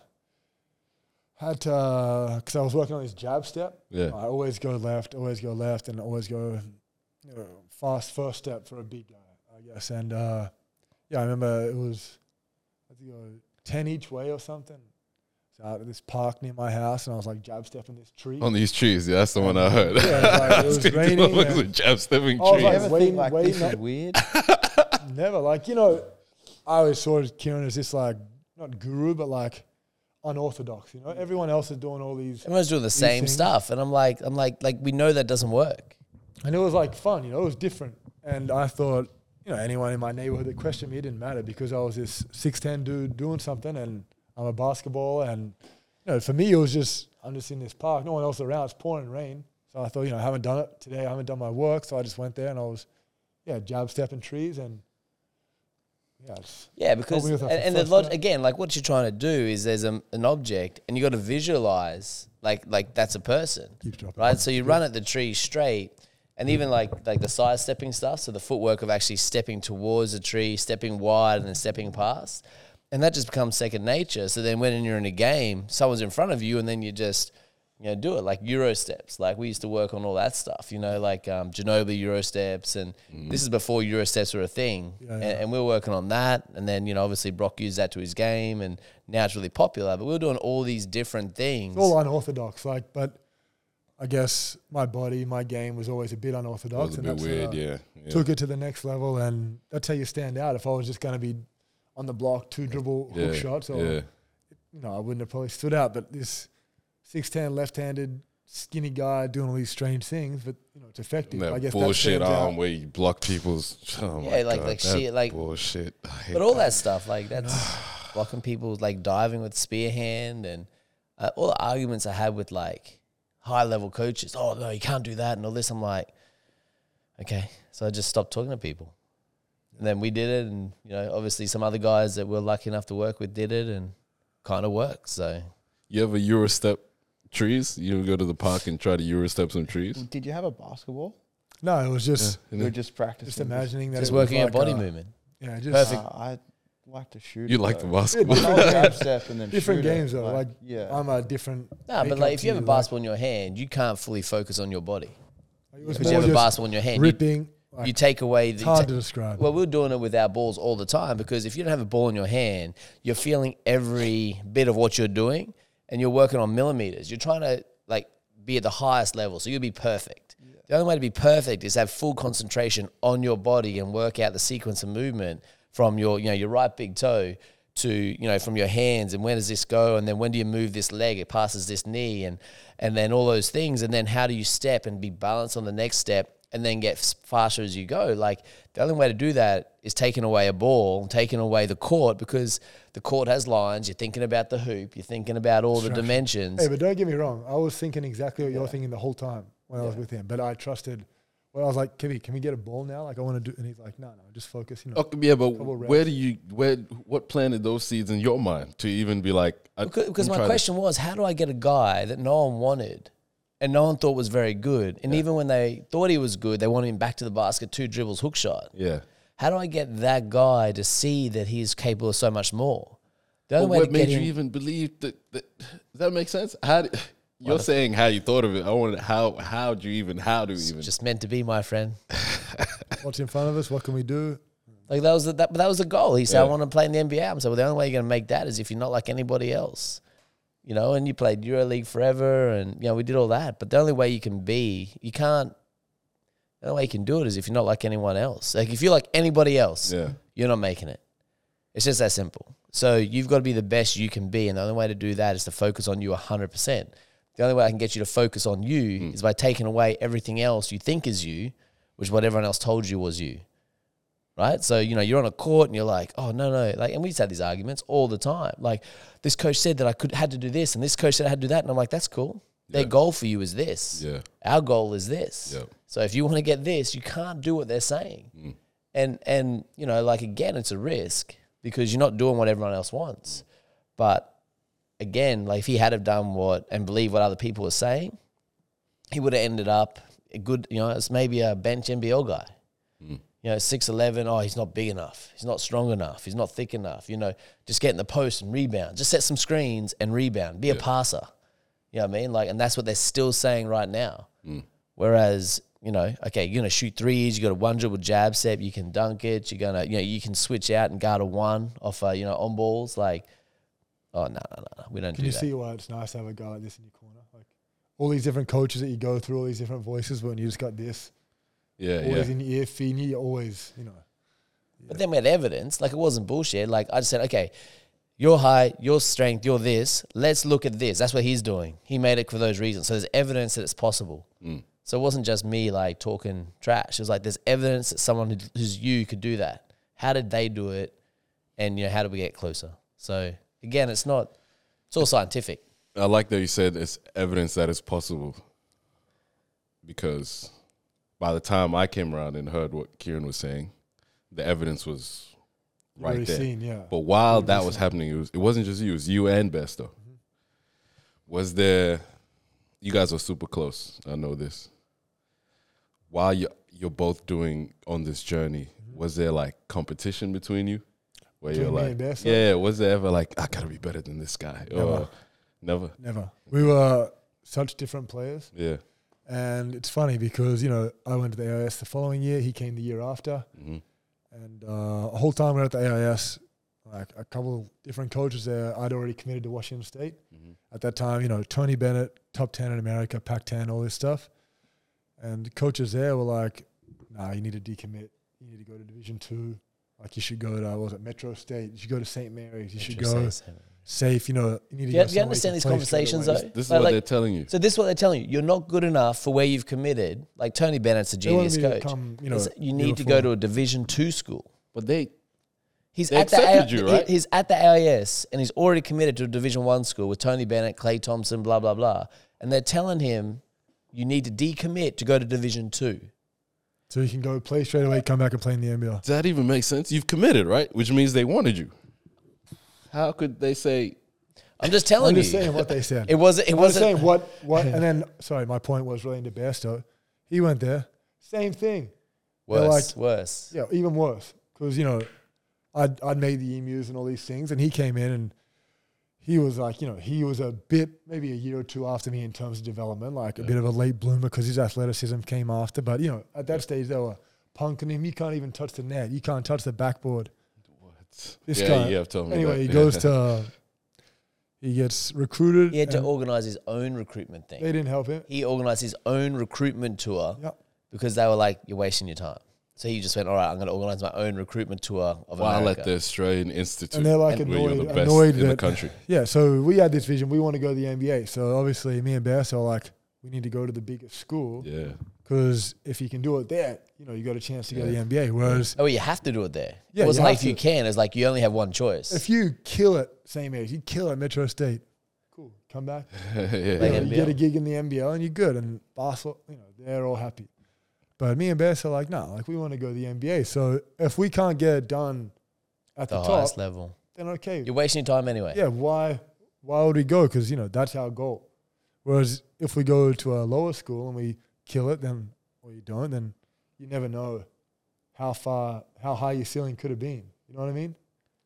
[SPEAKER 1] had to because I was working on this jab step.
[SPEAKER 3] Yeah.
[SPEAKER 1] I always go left, always go left, and always go you know, fast first step for a big guy, I guess. And uh, yeah, I remember it was I think it was ten each way or something. So out at this park near my house, and I was like jab stepping this tree.
[SPEAKER 3] On these trees, yeah, that's the one I heard.
[SPEAKER 1] Yeah, was like- it was raining
[SPEAKER 3] It was
[SPEAKER 1] and-
[SPEAKER 3] jab stepping
[SPEAKER 1] I was
[SPEAKER 3] trees.
[SPEAKER 1] like, waiting,
[SPEAKER 5] like
[SPEAKER 1] waiting
[SPEAKER 5] this
[SPEAKER 1] up-
[SPEAKER 5] is weird?
[SPEAKER 1] Never. Like, you know, I always saw Kirron as this, like, not guru, but like unorthodox. You know, everyone else is doing all these.
[SPEAKER 2] Everyone's doing the same
[SPEAKER 1] things.
[SPEAKER 2] stuff, and I'm like, I'm like, like we know that doesn't work.
[SPEAKER 1] And it was like fun, you know, it was different. And I thought, you know, anyone in my neighborhood that questioned me it didn't matter because I was this 6'10 dude doing something and I'm a basketball. And, you know, for me, it was just, I'm just in this park, no one else around, it's pouring rain. So I thought, you know, I haven't done it today, I haven't done my work. So I just went there and I was, yeah, jab stepping trees and, yeah,
[SPEAKER 2] Yeah, because and, and the log- again, like what you're trying to do is there's a, an object, and you got to visualize like like that's a person, right? So you run at the tree straight, and even like like the side stepping stuff, so the footwork of actually stepping towards a tree, stepping wide, and then stepping past, and that just becomes second nature. So then when you're in a game, someone's in front of you, and then you just you know do it like Euro steps. Like we used to work on all that stuff, you know, like um, Ginobili Euro steps, and this is before Euro steps were a thing,
[SPEAKER 1] Yeah,
[SPEAKER 2] and,
[SPEAKER 1] yeah.
[SPEAKER 2] and we were working on that. And then you know obviously Brock used that to his game, and now it's really popular. But we were doing all these different things.
[SPEAKER 1] It's all unorthodox, like, but I guess my body, my game was always a bit
[SPEAKER 3] That
[SPEAKER 1] unorthodox.
[SPEAKER 3] was a
[SPEAKER 1] and
[SPEAKER 3] bit
[SPEAKER 1] that's,
[SPEAKER 3] weird,
[SPEAKER 1] uh,
[SPEAKER 3] yeah. yeah.
[SPEAKER 1] Took it to the next level, and that's how you stand out. If I was just going to be on the block, two dribble hook shots, or
[SPEAKER 3] yeah.
[SPEAKER 1] you know, I wouldn't have probably stood out. But this six ten left-handed skinny guy doing all these strange things, but you know, it's effective.
[SPEAKER 3] That
[SPEAKER 1] I guess
[SPEAKER 3] bullshit
[SPEAKER 1] that
[SPEAKER 3] arm
[SPEAKER 1] out.
[SPEAKER 3] where you block people's. Oh
[SPEAKER 2] Yeah,
[SPEAKER 3] my
[SPEAKER 2] like-
[SPEAKER 3] God,
[SPEAKER 2] like shit, like-
[SPEAKER 3] bullshit.
[SPEAKER 2] But all that stuff, like that's blocking people, like diving with spear hand, and uh, all the arguments I had with like high level coaches. Oh no, you can't do that, and all this. I'm like, okay, so I just stopped talking to people. And then we did it, and you know, obviously some other guys that we're lucky enough to work with did it, and kind of worked. So
[SPEAKER 3] You have a Eurostep trees? You go to the park and try to Eurostep some trees?
[SPEAKER 5] Did you have a basketball?
[SPEAKER 1] No, it was just
[SPEAKER 5] we were just practicing.
[SPEAKER 1] just imagining that
[SPEAKER 2] just
[SPEAKER 1] it was
[SPEAKER 2] working your
[SPEAKER 1] like,
[SPEAKER 2] body
[SPEAKER 1] uh,
[SPEAKER 2] movement.
[SPEAKER 1] Yeah, just
[SPEAKER 2] Perfect.
[SPEAKER 5] Uh, I like to shoot.
[SPEAKER 3] You
[SPEAKER 5] it,
[SPEAKER 3] like the basketball?
[SPEAKER 1] Yeah,
[SPEAKER 5] I'll grab step and then
[SPEAKER 1] different
[SPEAKER 5] shoot it,
[SPEAKER 1] games though. Like,
[SPEAKER 5] yeah,
[SPEAKER 1] I'm a different.
[SPEAKER 2] No, but like if you have a
[SPEAKER 1] like-
[SPEAKER 2] basketball in your hand, you can't fully focus on your body
[SPEAKER 1] It
[SPEAKER 2] because you have a basketball in your hand. You,
[SPEAKER 1] ripping. Like,
[SPEAKER 2] you take away
[SPEAKER 1] it's
[SPEAKER 2] the
[SPEAKER 1] hard
[SPEAKER 2] ta-
[SPEAKER 1] to describe.
[SPEAKER 2] Well, we're doing it with our balls all the time because if you don't have a ball in your hand, you're feeling every bit of what you're doing and you're working on millimeters. You're trying to like be at the highest level. So you'll be perfect. The only way to be perfect is have full concentration on your body and work out the sequence of movement from your, you know, your right big toe to, you know, from your hands and when does this go? And then when do you move this leg? It passes this knee and and then all those things. And then how do you step and be balanced on the next step? And then get faster as you go. Like the only way to do that is taking away a ball, taking away the court because the court has lines. You're thinking about the hoop. You're thinking about all the dimensions.
[SPEAKER 1] Hey, but don't get me wrong. I was thinking exactly what you're thinking the whole time when I was with him. But I trusted. Well, I was like, Kibby, can we get a ball now? Like, I want to do. And he's like, no, no, just focus. You know,
[SPEAKER 3] Okay, yeah, but where do you where what planted those seeds in your mind to even be like? I-
[SPEAKER 2] Because, because my
[SPEAKER 3] trying to-
[SPEAKER 2] question was, how do I get a guy that no one wanted and no one thought was very good? And even when they thought he was good, they wanted him back to the basket, two dribbles, hook shot.
[SPEAKER 3] yeah.
[SPEAKER 2] How do I get that guy to see that he's capable of so much more? The only
[SPEAKER 3] But
[SPEAKER 2] way
[SPEAKER 3] what
[SPEAKER 2] to
[SPEAKER 3] made
[SPEAKER 2] get
[SPEAKER 3] you
[SPEAKER 2] him,
[SPEAKER 3] even believe that, that? Does that make sense? How do, you're saying how you thought of it? I wanted how how do you even how do you even?
[SPEAKER 2] just meant to be, my friend.
[SPEAKER 1] what's in front of us? What can we do?
[SPEAKER 2] Like that was the, that, but that was the goal. He said, "I want to play in the NBA." I'm so well, the only way you're going to make that is if you're not like anybody else, you know. And you played EuroLeague forever, and you know we did all that. But the only way you can be, you can't. The only way you can do it is if you're not like anyone else. Like if you're like anybody else,
[SPEAKER 3] yeah.
[SPEAKER 2] you're not making it. It's just that simple. So you've got to be the best you can be, and the only way to do that is to focus on you 100%. The only way I can get you to focus on you hmm. is by taking away everything else you think is you, which what everyone else told you was you. Right? So, you know, you're on a court and you're like, oh, no, no. Like, and we to have these arguments all the time. Like, this coach said that I could had to do this, and this coach said I had to do that. And I'm like, that's cool. Their
[SPEAKER 3] Yeah.
[SPEAKER 2] goal for you is this.
[SPEAKER 3] Yeah.
[SPEAKER 2] Our goal is this.
[SPEAKER 3] Yep.
[SPEAKER 2] So if you want to get this, you can't do what they're saying. Mm. And and you know, like again, it's a risk because you're not doing what everyone else wants. But again, like if he had have done what and believed what other people were saying, he would have ended up a good, you know, as maybe a bench NBL guy. Mm. You know, six eleven. Oh, he's not big enough. He's not strong enough. He's not thick enough. You know, just get in the post and rebound. Just set some screens and rebound. Be a passer. You know what I mean? Like, and that's what they're still saying right now. Whereas, you know, okay, you're gonna shoot threes. You got a one dribble jab step. You can dunk it. You're gonna, you know, you can switch out and guard a one off, uh, you know, on balls. Like, oh no, no, no, no. we don't
[SPEAKER 1] Can
[SPEAKER 2] do
[SPEAKER 1] you
[SPEAKER 2] that.
[SPEAKER 1] see why it's nice to have a guy like this in your corner? Like all these different coaches that you go through, all these different voices, but when you just got this
[SPEAKER 3] Yeah.
[SPEAKER 1] always
[SPEAKER 3] Yeah.
[SPEAKER 1] in your ear, feeding always, you know.
[SPEAKER 2] But then we had evidence. Like it wasn't bullshit. Like I just said, okay, your height, your strength, you're this. Let's look at this. That's what he's doing. He made it for those reasons. So there's evidence that it's possible. Mm. So it wasn't just me like talking trash. It was like there's evidence that someone who- who's you could do that. How did they do it? And you know, how do we get closer? So again, it's not. It's all scientific.
[SPEAKER 3] I like that you said it's evidence that it's possible. Because by the time I came around and heard what Kirron was saying, the evidence was
[SPEAKER 1] You've
[SPEAKER 3] right there.
[SPEAKER 1] seen, yeah.
[SPEAKER 3] But while that was happening, it was it wasn't just you, it was you and Besto. Mm-hmm. Was there you guys are super close, I know this. While you you're both doing on this journey, mm-hmm. was there like competition between you? Where
[SPEAKER 1] Between
[SPEAKER 3] you're like,
[SPEAKER 1] Besto?
[SPEAKER 3] yeah, was there ever like I gotta be better than this guy? Or never.
[SPEAKER 1] Never. We were such different players.
[SPEAKER 3] Yeah.
[SPEAKER 1] And it's funny because, you know, I went to the AIS the following year. He came the year after.
[SPEAKER 3] hmm
[SPEAKER 1] And uh, a whole time we were at the AIS, like a couple different coaches there, I'd already committed to Washington State.
[SPEAKER 3] Mhm.
[SPEAKER 1] At that time, you know, Tony Bennett, top 10 in America, Pac 10, all this stuff. And the coaches there were like, nah, you need to decommit. You need to go to Division two. Like, you should go to, what was it, Metro State. You should go to St. Mary's. You should go safe. You know, you need to
[SPEAKER 2] Do you, do you understand these conversations though?
[SPEAKER 3] This is
[SPEAKER 2] Like-
[SPEAKER 3] what
[SPEAKER 2] like-
[SPEAKER 3] they're telling you.
[SPEAKER 2] So this is what they're telling you. You're not good enough for where you've committed. Like Tony Bennett's a genius
[SPEAKER 1] me to
[SPEAKER 2] coach.
[SPEAKER 1] come, you know,
[SPEAKER 2] It's- you need to go to a Division two school.
[SPEAKER 3] But they
[SPEAKER 2] He's
[SPEAKER 3] They
[SPEAKER 2] at the
[SPEAKER 3] accepted
[SPEAKER 2] A-
[SPEAKER 3] you,
[SPEAKER 2] he-
[SPEAKER 3] right?
[SPEAKER 2] He's at the AIS and he's already committed to a Division One school with Tony Bennett, Klay Thompson, blah blah blah. And they're telling him you need to decommit to go to Division Two.
[SPEAKER 1] so you can go play straight away, come back and play in the NBL.
[SPEAKER 3] Does that even make sense? You've committed, right? Which means they wanted you. How could they say?
[SPEAKER 2] I'm just telling
[SPEAKER 1] I'm just
[SPEAKER 2] you.
[SPEAKER 1] saying what they said.
[SPEAKER 2] It was. It
[SPEAKER 1] I'm just
[SPEAKER 2] wasn't.
[SPEAKER 1] saying what what, and then sorry, my point was relating to Bairstow. He went there, same thing.
[SPEAKER 2] Worse.
[SPEAKER 1] like-
[SPEAKER 2] worse.
[SPEAKER 1] Yeah, even worse because you know, I'd I'd made the emus and all these things, and he came in and he was like, you know, he was a bit maybe a year or two after me in terms of development, like a bit of a late bloomer because his athleticism came after. But you know, at that stage they were punking him. You can't even touch the net. You can't touch the backboard. This
[SPEAKER 3] yeah,
[SPEAKER 1] guy.
[SPEAKER 3] you have told me.
[SPEAKER 1] Anyway,
[SPEAKER 3] that.
[SPEAKER 1] he goes to. He gets recruited.
[SPEAKER 2] He had to organize his own recruitment thing.
[SPEAKER 1] They didn't help him.
[SPEAKER 2] He organized his own recruitment tour
[SPEAKER 1] Yep.
[SPEAKER 2] because they were like, "You're wasting your time." So he just went, "All right, I'm going to organize my own recruitment tour of
[SPEAKER 3] while
[SPEAKER 2] America."
[SPEAKER 3] at the Australian Institute,
[SPEAKER 1] And they're like
[SPEAKER 3] where you're
[SPEAKER 1] annoyed,
[SPEAKER 3] the best
[SPEAKER 1] annoyed
[SPEAKER 3] in the
[SPEAKER 1] that
[SPEAKER 3] country.
[SPEAKER 1] Yeah, so we had this vision. We want to go to the NBA. So obviously, me and Bass are like, we need to go to the biggest school
[SPEAKER 3] Yeah,
[SPEAKER 1] because if you can do it there, you know, you got a chance to go to the NBA. Whereas
[SPEAKER 2] oh, you have to do it there.
[SPEAKER 1] Yeah,
[SPEAKER 2] it wasn't like
[SPEAKER 1] have
[SPEAKER 2] if you can. It's like you only have one choice.
[SPEAKER 1] if you kill it, same age, you kill it at Metro State, cool, come back.
[SPEAKER 3] yeah,
[SPEAKER 1] You, know, you get a gig in the NBL and you're good. And Barcelona, you know, they're all happy. But me and Bass are like, no, like we want to go to the NBA. So if we can't get it done at
[SPEAKER 2] the
[SPEAKER 1] the,
[SPEAKER 2] highest
[SPEAKER 1] top,
[SPEAKER 2] level.
[SPEAKER 1] then okay.
[SPEAKER 2] You're wasting your time anyway.
[SPEAKER 1] yeah, why why would we go? Because you know that's our goal. Whereas if we go to a lower school and we kill it, then or you don't, then you never know how far how high your ceiling could have been. You know what I mean?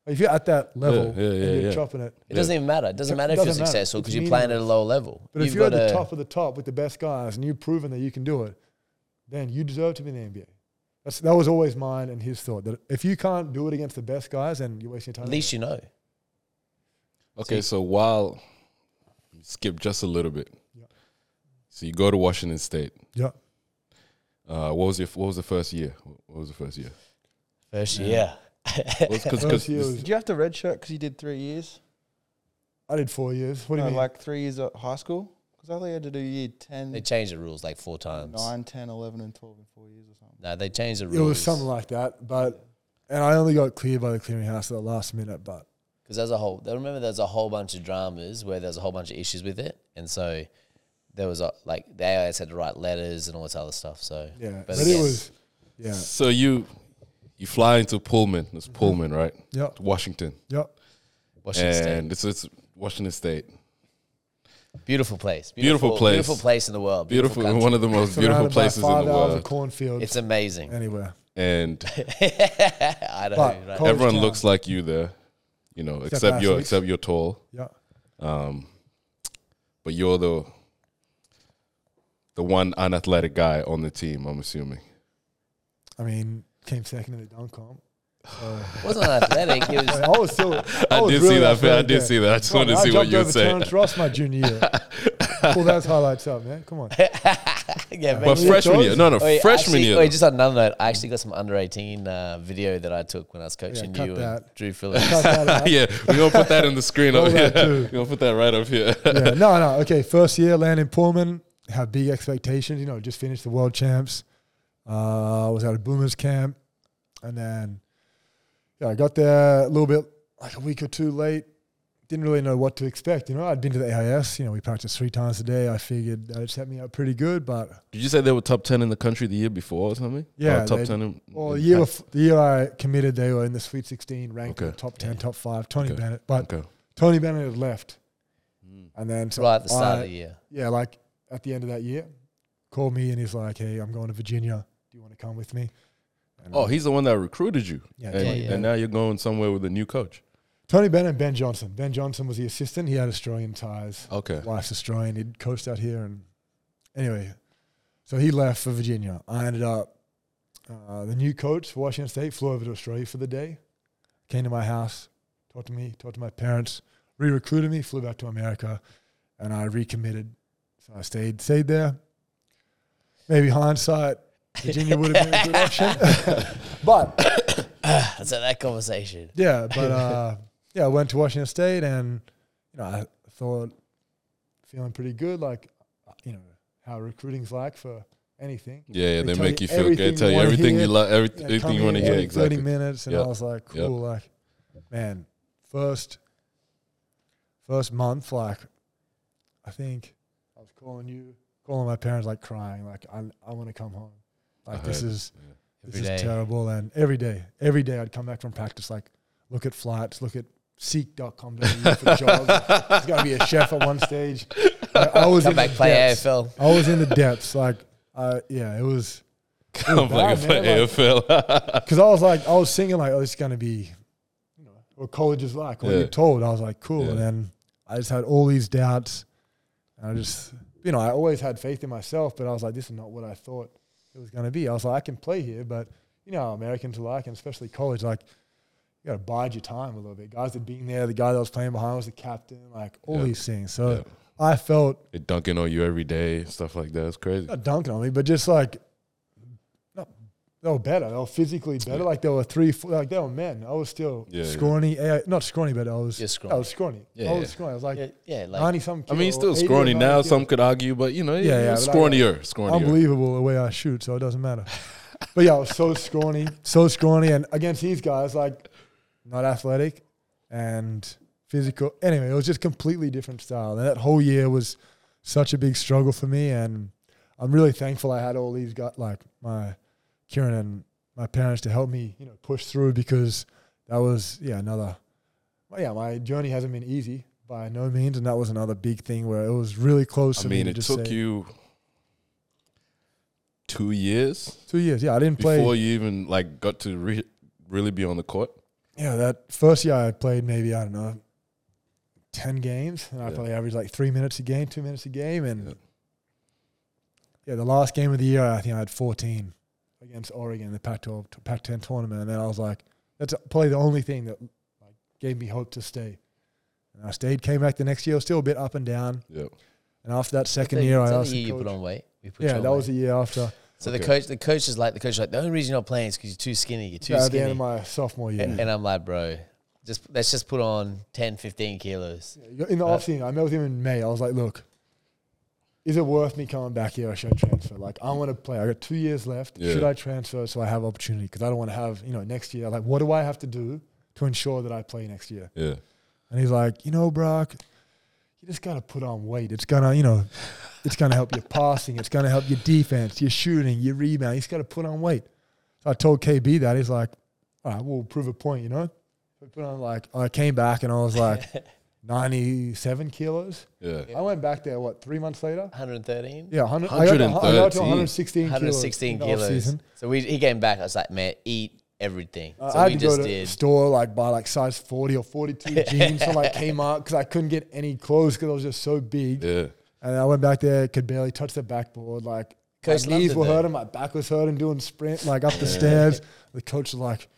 [SPEAKER 1] If you're at that level
[SPEAKER 3] yeah,
[SPEAKER 1] and
[SPEAKER 3] yeah,
[SPEAKER 1] you're
[SPEAKER 3] yeah.
[SPEAKER 1] chopping it,
[SPEAKER 2] It doesn't even matter. It doesn't
[SPEAKER 1] It
[SPEAKER 2] matter if you're
[SPEAKER 1] doesn't matter.
[SPEAKER 2] successful because you're playing at a
[SPEAKER 1] meaningless.
[SPEAKER 2] low level.
[SPEAKER 1] but if
[SPEAKER 2] You've
[SPEAKER 1] you're at the top of the top with the best guys and you've proven that you can do it, then you deserve to be in the NBA. That's that was always mine and his thought that if you can't do it against the best guys, then you're wasting your time.
[SPEAKER 2] at least you know.
[SPEAKER 3] Okay, so while skip just a little bit,
[SPEAKER 1] Yeah.
[SPEAKER 3] So you go to Washington State.
[SPEAKER 1] yeah.
[SPEAKER 3] Uh, what was your What was the first year? What was the first year?
[SPEAKER 2] First year.
[SPEAKER 3] Because
[SPEAKER 1] First year was-
[SPEAKER 5] Did you have to redshirt because you did three years?
[SPEAKER 1] I did four years. What do
[SPEAKER 5] no,
[SPEAKER 1] you mean?
[SPEAKER 5] like three years at high school? Because I thought you had to do year 10,
[SPEAKER 2] They changed the rules like four times.
[SPEAKER 5] 9, 10, 11, and 12 in four years or something.
[SPEAKER 2] No, they changed the rules.
[SPEAKER 1] It was something like that, but and I only got cleared by the clearinghouse at the last minute. But
[SPEAKER 2] because there's a whole. I remember there's a whole bunch of dramas where there's a whole bunch of issues with it, and so there was a like the AIS had to write letters and all this other stuff. So
[SPEAKER 1] yeah,
[SPEAKER 2] But
[SPEAKER 1] but,
[SPEAKER 2] again-
[SPEAKER 1] it was yeah,
[SPEAKER 3] So you you fly into Pullman. It's Pullman, right?
[SPEAKER 1] yeah,
[SPEAKER 3] Washington,
[SPEAKER 1] Yep.
[SPEAKER 2] Washington
[SPEAKER 3] and
[SPEAKER 2] State,
[SPEAKER 3] it's it's Washington State.
[SPEAKER 2] beautiful place,
[SPEAKER 3] Beautiful place.
[SPEAKER 2] beautiful place in the world,
[SPEAKER 3] Beautiful,
[SPEAKER 2] country.
[SPEAKER 3] one of the most beautiful
[SPEAKER 1] Surrounded by
[SPEAKER 3] places in
[SPEAKER 1] five
[SPEAKER 3] the
[SPEAKER 1] hours
[SPEAKER 3] world.
[SPEAKER 1] of cornfields
[SPEAKER 2] It's amazing.
[SPEAKER 1] anywhere.
[SPEAKER 3] And
[SPEAKER 2] I don't
[SPEAKER 1] But
[SPEAKER 2] know. Right?
[SPEAKER 3] Everyone
[SPEAKER 1] town.
[SPEAKER 3] looks like you there, you know,
[SPEAKER 1] Except
[SPEAKER 3] except you're except you're tall.
[SPEAKER 1] Yeah,
[SPEAKER 3] Um, but you're the the one unathletic guy on the team. I'm assuming.
[SPEAKER 1] I mean, came second in the dunk comp. So,
[SPEAKER 2] wasn't athletic. It was
[SPEAKER 1] I was still. I,
[SPEAKER 3] I
[SPEAKER 1] was
[SPEAKER 3] did
[SPEAKER 1] really
[SPEAKER 3] see that. I did
[SPEAKER 1] there.
[SPEAKER 3] see that. I just
[SPEAKER 1] Come on,
[SPEAKER 3] wanted to
[SPEAKER 1] I
[SPEAKER 3] see what
[SPEAKER 1] jumped
[SPEAKER 3] you would
[SPEAKER 1] over
[SPEAKER 3] say.
[SPEAKER 1] Terrence Ross my junior year. Pull those highlights up, man. Come on.
[SPEAKER 2] yeah,
[SPEAKER 3] But
[SPEAKER 2] maybe-
[SPEAKER 3] freshman year, no, no,
[SPEAKER 2] Wait,
[SPEAKER 3] freshman
[SPEAKER 2] actually,
[SPEAKER 3] year.
[SPEAKER 2] Wait, just on another note, I actually got some under eighteen uh, video that I took when I was coaching
[SPEAKER 1] cut
[SPEAKER 2] you and. Drew Phillips.
[SPEAKER 1] Cut that
[SPEAKER 3] yeah, we're gonna put that in the screen
[SPEAKER 1] Roll
[SPEAKER 3] up here. We're gonna put that right up here.
[SPEAKER 1] yeah, no, no. Okay, first year, land in Pullman. Had big expectations. You know, just finished the world champs. Uh, I was at a Boomers camp, and then yeah, I got there a little bit like a week or two late. Didn't really know what to expect. You know, I'd been to the AIS. You know, we practiced three times a day. I figured that would set me up pretty good, but
[SPEAKER 3] Did you say they were top ten in the country the year before or something?
[SPEAKER 1] Yeah,
[SPEAKER 3] Or top ten. In,
[SPEAKER 1] well, the year
[SPEAKER 3] pack-
[SPEAKER 1] bef- the year I committed, they were in the Sweet 16, ranked the
[SPEAKER 3] Okay.
[SPEAKER 1] top 10, top five. Tony
[SPEAKER 3] Okay.
[SPEAKER 1] Bennett, but
[SPEAKER 3] Okay.
[SPEAKER 1] Tony Bennett had left,
[SPEAKER 3] Mm.
[SPEAKER 1] and then so
[SPEAKER 2] right at the start
[SPEAKER 1] I-
[SPEAKER 2] of the year.
[SPEAKER 1] yeah, like at the end of that year, called me and he's like, "Hey, I'm going to Virginia. Do you want to come with me?" And
[SPEAKER 3] Oh,
[SPEAKER 1] I-
[SPEAKER 3] he's the one that recruited you.
[SPEAKER 1] yeah,
[SPEAKER 3] and,
[SPEAKER 2] yeah.
[SPEAKER 3] and now you're going somewhere with a new coach.
[SPEAKER 1] Tony Bennett and Ben Johnson. Ben Johnson was the assistant. He had Australian ties.
[SPEAKER 3] Okay.
[SPEAKER 1] Wife's Australian. He'd coached out here, and anyway, so he left for Virginia. I ended up uh, the new coach for Washington State flew over to Australia for the day. Came to my house, talked to me, talked to my parents, re-recruited me, flew back to America, and I recommitted. So I stayed stayed there. Maybe hindsight, Virginia would have been a good option, but
[SPEAKER 2] That's at that conversation.
[SPEAKER 1] yeah, but uh, yeah, I went to Washington State, and you know, I thought feeling pretty good, like uh, you know how recruiting's like for anything.
[SPEAKER 3] Yeah, yeah.
[SPEAKER 1] They
[SPEAKER 3] They, make
[SPEAKER 1] you
[SPEAKER 3] you feel good. Tell you
[SPEAKER 1] wanna
[SPEAKER 3] everything
[SPEAKER 1] hear.
[SPEAKER 3] you like, every,
[SPEAKER 1] Yeah,
[SPEAKER 3] everything you want to hear.
[SPEAKER 1] like
[SPEAKER 3] Exactly.
[SPEAKER 1] Thirty minutes, and
[SPEAKER 3] Yep.
[SPEAKER 1] I was like,
[SPEAKER 3] Yep.
[SPEAKER 1] cool, like man, first first month, like I think I was calling you, calling my parents, like crying, like I I want to come home. Like
[SPEAKER 3] I
[SPEAKER 1] this
[SPEAKER 3] heard.
[SPEAKER 1] is
[SPEAKER 2] Every
[SPEAKER 1] this
[SPEAKER 2] day.
[SPEAKER 1] is terrible. And every day, every day I'd come back from practice, like look at flights, look at seek.com for jobs. There's got to be a chef at one stage. I, I was
[SPEAKER 2] Come
[SPEAKER 1] in
[SPEAKER 2] back,
[SPEAKER 1] the
[SPEAKER 2] play
[SPEAKER 1] depths.
[SPEAKER 2] AFL.
[SPEAKER 1] I was in the depths. Like, uh, yeah, it was
[SPEAKER 3] I'm like
[SPEAKER 1] bad, man, like-
[SPEAKER 3] AFL.
[SPEAKER 1] because I was like, I was singing like, oh, it's gonna be, you know, what college is like. What
[SPEAKER 3] Yeah.
[SPEAKER 1] you're told. I was like, cool.
[SPEAKER 3] Yeah.
[SPEAKER 1] And then I just had all these doubts, and I just, you know, I always had faith in myself, but I was like, this is not what I thought it was gonna be. I was like, I can play here, but you know, how Americans are like, and especially college, like. You gotta bide your time a little bit. Guys that been there, the guy that was playing behind was the captain, like all
[SPEAKER 3] Yeah.
[SPEAKER 1] these things. So
[SPEAKER 3] Yeah.
[SPEAKER 1] I felt
[SPEAKER 3] It dunking on you every day, stuff like that. It's crazy.
[SPEAKER 1] not dunking on me, but just like, they were better. They were physically better. Like they were three, four, like they were men. I was still
[SPEAKER 3] Yeah, yeah.
[SPEAKER 1] scrawny. eh, not scrawny, but I was.
[SPEAKER 2] You're
[SPEAKER 1] I was scrawny.
[SPEAKER 3] Yeah,
[SPEAKER 1] I was
[SPEAKER 3] yeah.
[SPEAKER 1] scrawny. I was like
[SPEAKER 2] Yeah, yeah, like
[SPEAKER 1] ninety something.
[SPEAKER 3] I mean, he's still scrawny now.
[SPEAKER 1] kilo.
[SPEAKER 3] Some could argue, but you know,
[SPEAKER 1] Yeah,
[SPEAKER 3] yeah,
[SPEAKER 1] yeah, but I-
[SPEAKER 3] scrawnier, scrawnier.
[SPEAKER 1] unbelievable the way I shoot, so it doesn't matter. but yeah, I was so scrawny, so scrawny, and against these guys, like not athletic and physical. Anyway, it was just completely different style. And that whole year was such a big struggle for me, and I'm really thankful I had all these guys, like my Kirron and my parents, to help me, you know, push through because that was yeah another. Well, yeah, my journey hasn't been easy by no means, and that was another big thing where it was really close.
[SPEAKER 3] I
[SPEAKER 1] to
[SPEAKER 3] mean,
[SPEAKER 1] me
[SPEAKER 3] it
[SPEAKER 1] to
[SPEAKER 3] took
[SPEAKER 1] say-
[SPEAKER 3] you two years
[SPEAKER 1] two years. Yeah, I didn't play.
[SPEAKER 3] before you even like got to re- really be on the court.
[SPEAKER 1] Yeah, that first year I played maybe I don't know, ten games, and I
[SPEAKER 3] Yeah.
[SPEAKER 1] probably averaged like three minutes a game, two minutes a game, and
[SPEAKER 3] Yeah.
[SPEAKER 1] yeah. the last game of the year I think I had fourteen against Oregon in the Pac-12, Pac-10 tournament, and then I was like, that's probably the only thing that like gave me hope to stay. And I stayed, came back the next year, still a bit up and down,
[SPEAKER 3] Yeah,
[SPEAKER 1] and after that second
[SPEAKER 2] the-
[SPEAKER 1] year
[SPEAKER 2] is
[SPEAKER 1] I
[SPEAKER 2] that
[SPEAKER 1] asked
[SPEAKER 2] the
[SPEAKER 1] the
[SPEAKER 2] year you
[SPEAKER 1] coach.
[SPEAKER 2] put on weight. Put
[SPEAKER 1] Yeah,
[SPEAKER 2] you on
[SPEAKER 1] that was
[SPEAKER 2] weight.
[SPEAKER 1] the year after.
[SPEAKER 2] So
[SPEAKER 3] Okay.
[SPEAKER 2] the coach, the coach is like the coach is like the only reason you're not playing is because you're too skinny. You're too
[SPEAKER 1] Yeah, at the
[SPEAKER 2] skinny.
[SPEAKER 1] end of my sophomore year.
[SPEAKER 2] and, and I'm like, bro, just let's just put on 10, 15 kilos.
[SPEAKER 1] Yeah, In the
[SPEAKER 2] Uh,
[SPEAKER 1] off season, I met with him in May. I was like, look, is it worth me coming back here or should I transfer? Like, I want to play. I got two years left.
[SPEAKER 3] Yeah.
[SPEAKER 1] Should I transfer so I have opportunity? Because I don't want to have, you know, next year. Like, what do I have to do to ensure that I play next year?
[SPEAKER 3] yeah.
[SPEAKER 1] And he's like, you know, Brock, you just got to put on weight. It's going to, you know, it's going to help your passing. It's going to help your defense, your shooting, your rebound. You just got to put on weight. So I told KB that. He's like, all right, we'll prove a point, you know? Put on like, I came back and I was like 97 kilos.
[SPEAKER 3] Yeah.
[SPEAKER 1] I went back there, what, three months later?
[SPEAKER 2] 113?
[SPEAKER 1] Yeah, 100, I, got to, I got to
[SPEAKER 3] 113.
[SPEAKER 1] 116 kilos.
[SPEAKER 2] 116
[SPEAKER 1] in
[SPEAKER 2] kilos. So we, he came back. I was like, man, eat everything.
[SPEAKER 1] Uh,
[SPEAKER 2] so
[SPEAKER 1] I had
[SPEAKER 2] we
[SPEAKER 1] to go
[SPEAKER 2] just
[SPEAKER 1] to
[SPEAKER 2] did.
[SPEAKER 1] store like buy like size 40 or 42 jeans from like Kmart because I couldn't get any clothes because I was just so big.
[SPEAKER 3] Yeah.
[SPEAKER 1] And I went back there, could barely touch the backboard. Like
[SPEAKER 2] Coach
[SPEAKER 1] my knees were
[SPEAKER 2] there.
[SPEAKER 1] hurting, my back was hurting, doing sprint like up the stairs. The coach was like,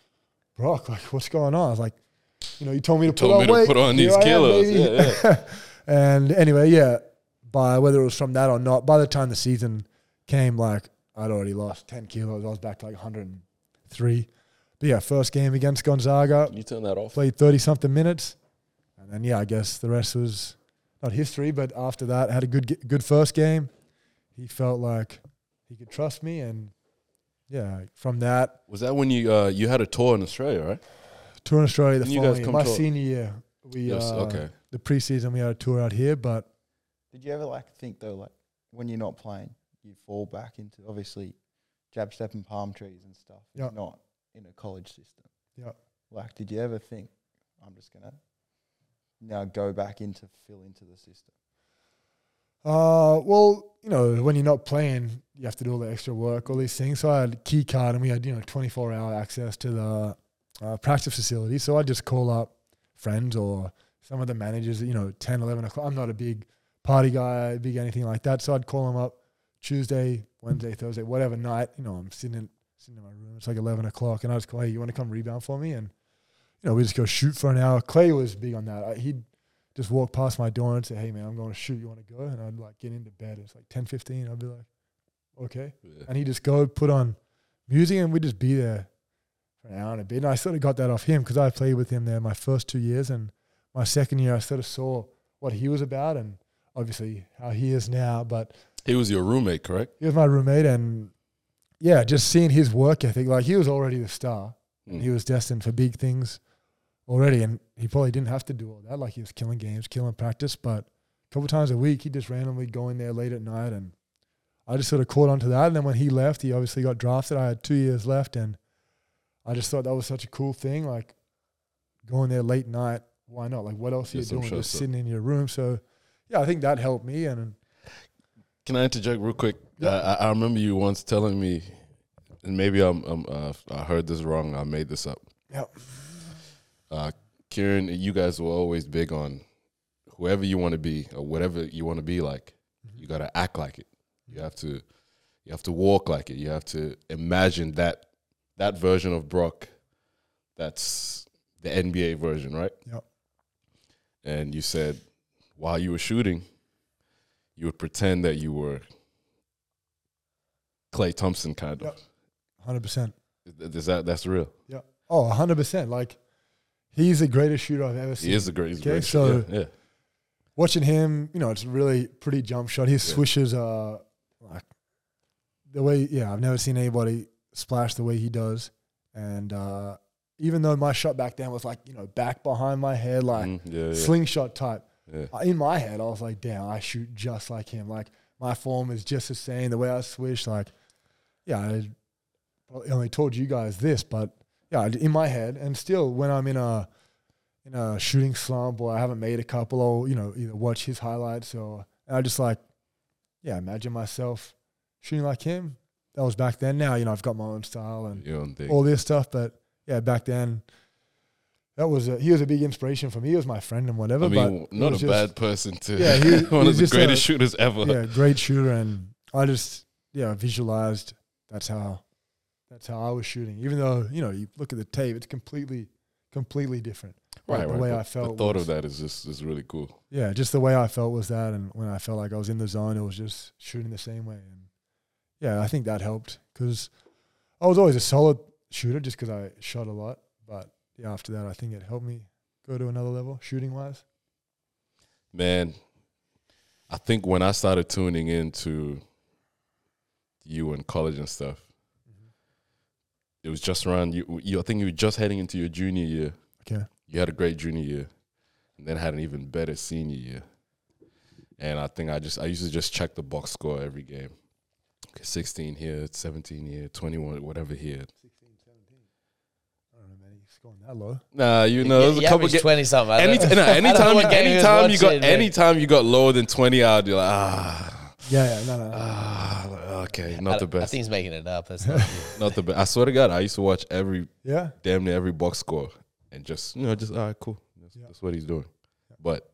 [SPEAKER 1] Brock, like what's going on? I was like, you know, you told me to put
[SPEAKER 3] Told
[SPEAKER 1] on
[SPEAKER 3] me to put on
[SPEAKER 1] Here
[SPEAKER 3] these
[SPEAKER 1] I am,
[SPEAKER 3] kilos.
[SPEAKER 1] baby."
[SPEAKER 3] Yeah, yeah.
[SPEAKER 1] and anyway, yeah, by whether it was from that or not, by the time the season came, like I'd already lost 10 kilos. I was back to like 103. But yeah, first game against Gonzaga,
[SPEAKER 3] Can you turn that off?
[SPEAKER 1] played 30 something minutes. And then, yeah, I guess the rest was not history, but after that, had a good good first game. He felt like he could trust me. And yeah, from that,
[SPEAKER 3] Was that when you uh you had a tour in Australia, right?
[SPEAKER 1] Tour in Australia the
[SPEAKER 3] Didn't you
[SPEAKER 1] following
[SPEAKER 3] guys
[SPEAKER 1] year. My
[SPEAKER 3] to-
[SPEAKER 1] senior year, we,
[SPEAKER 3] Yes.
[SPEAKER 1] uh,
[SPEAKER 3] okay.
[SPEAKER 1] the preseason, we had a tour out here, but
[SPEAKER 5] Did you ever like think though, like when you're not playing, you fall back into obviously jab step and palm trees and stuff. It's
[SPEAKER 1] Yeah.
[SPEAKER 5] not in a college system.
[SPEAKER 1] Yeah.
[SPEAKER 5] Like, did you ever think I'm just gonna now go back into fill into the system?
[SPEAKER 1] Uh, well, you know, when you're not playing, you have to do all the extra work, all these things. So I had a key card, and we had you know 24 hour access to the uh, practice facility. So I'd just call up friends or some of the managers. You know, 10, 11 o'clock. I'm not a big party guy, big anything like that. So I'd call them up Tuesday, Wednesday, Thursday, whatever night. You know, I'm sitting in sitting in my room. It's like 11 o'clock, and I was, call, hey, you want to come rebound for me? And you know, we just go shoot for an hour. Klay was big on that. I, he'd just walk past my door and say, "Hey man, I'm going to shoot. You want to go?" And I'd like get into bed. It's like 10, 15. I'd be like, "Okay,"
[SPEAKER 3] Yeah.
[SPEAKER 1] and he'd just go put on music, and we'd just be there for an hour and a bit. And I sort of got that off him because I played with him there my first two years, and my second year I sort of saw what he was about, and obviously how he is now. But
[SPEAKER 3] He was your roommate, correct?
[SPEAKER 1] he was my roommate, and yeah, just seeing his work ethic, like he was already the star.
[SPEAKER 3] Mm.
[SPEAKER 1] He was destined for big things already, and he probably didn't have to do all that. Like he was killing games, killing practice, but a couple times a week, he just randomly go in there late at night, and I just sort of caught onto that. And then when he left, he obviously got drafted. I had two years left, and I just thought that was such a cool thing. Like going there late night, why not? Like what else are you doing? Just sitting in your room. So yeah, I think that helped me. And
[SPEAKER 3] Can I interject real quick?
[SPEAKER 1] Yeah.
[SPEAKER 3] I, I remember you once telling me, and maybe I'm, I'm uh, I heard this wrong. I made this up.
[SPEAKER 1] yeah,
[SPEAKER 3] Uh, Kirron, you guys were always big on whoever you want to be or whatever you want to be like. You got to act like it. You have to, you have to walk like it. You have to imagine that that version of Brock. That's the NBA version, right?
[SPEAKER 1] Yep.
[SPEAKER 3] And you said while you were shooting, you would pretend that you were Klay Thompson, kind of.
[SPEAKER 1] Hundred percent.
[SPEAKER 3] Is that that's real?
[SPEAKER 1] Yeah. Oh, hundred percent. Like he's the greatest shooter I've ever seen.
[SPEAKER 3] He is the greatest.
[SPEAKER 1] Okay,
[SPEAKER 3] great.
[SPEAKER 1] so-
[SPEAKER 3] yeah, yeah.
[SPEAKER 1] watching him, you know, it's really pretty jump shot. His
[SPEAKER 3] Yeah.
[SPEAKER 1] swishes are like the way, yeah, I've never seen anybody splash the way he does. And uh, even though my shot back then was like, you know, back behind my head, like
[SPEAKER 3] Mm, yeah, yeah,
[SPEAKER 1] slingshot type,
[SPEAKER 3] yeah.
[SPEAKER 1] uh, in my head, I was like, damn, I shoot just like him. Like my form is just the same. The way I swish, like, yeah, I probably only told you guys this, but yeah, in my head, and still when I'm in a in a shooting slump or I haven't made a couple, or you know, either watch his highlights or and I just like, yeah, imagine myself shooting like him. That was back then. Now you know I've got my own style and
[SPEAKER 3] Your own thing.
[SPEAKER 1] all this stuff, but yeah, back then. That was a, he was a big inspiration for me. He was my friend and whatever.
[SPEAKER 3] I mean,
[SPEAKER 1] but
[SPEAKER 3] not a
[SPEAKER 1] just-
[SPEAKER 3] bad person to.
[SPEAKER 1] Yeah, he-
[SPEAKER 3] one of the
[SPEAKER 1] just a-
[SPEAKER 3] greatest shooters ever.
[SPEAKER 1] yeah, great shooter, and I just yeah visualized that's how that's how I was shooting. Even though you know you look at the tape, it's completely completely different.
[SPEAKER 3] right,
[SPEAKER 1] Like,
[SPEAKER 3] right.
[SPEAKER 1] The way
[SPEAKER 3] but
[SPEAKER 1] I felt.
[SPEAKER 3] The thought
[SPEAKER 1] was-
[SPEAKER 3] of that is just is really cool.
[SPEAKER 1] Yeah, just the way I felt was that, and when I felt like I was in the zone, it was just shooting the same way, and yeah, I think that helped because I was always a solid shooter just because I shot a lot, but yeah, after that, I think it helped me go to another level shooting wise.
[SPEAKER 3] Man, I think when I started tuning into you in college and stuff,
[SPEAKER 1] Mm-hmm.
[SPEAKER 3] it was just around you, you. I think you were just heading into your junior year.
[SPEAKER 1] Okay.
[SPEAKER 3] You had a great junior year, and then had an even better senior year. And I think I just I used to just check the box score every game. Okay, Sixteen here, seventeen here, twenty-one, whatever here.
[SPEAKER 1] 16, 17. I don't know, man. He's going that low.
[SPEAKER 3] Nah, you know, there's a
[SPEAKER 2] yeah,
[SPEAKER 3] couple.
[SPEAKER 2] averaged
[SPEAKER 3] Ga-
[SPEAKER 2] twenty something.
[SPEAKER 3] Any,
[SPEAKER 2] don't-
[SPEAKER 3] no,
[SPEAKER 2] I
[SPEAKER 3] anytime, you,
[SPEAKER 2] what game he was
[SPEAKER 3] anytime you got,
[SPEAKER 2] watching, but-
[SPEAKER 3] anytime you got lower than twenty out, you're like, ah,
[SPEAKER 1] Yeah, yeah, no, no. no.
[SPEAKER 3] ah, okay,
[SPEAKER 2] I,
[SPEAKER 3] not the
[SPEAKER 2] I think he's making it up. That's not
[SPEAKER 3] not the best. I swear to God, I used to watch every
[SPEAKER 1] yeah,
[SPEAKER 3] damn near every box score and just you know just all right, cool. That's,
[SPEAKER 1] Yeah.
[SPEAKER 3] that's what he's doing. But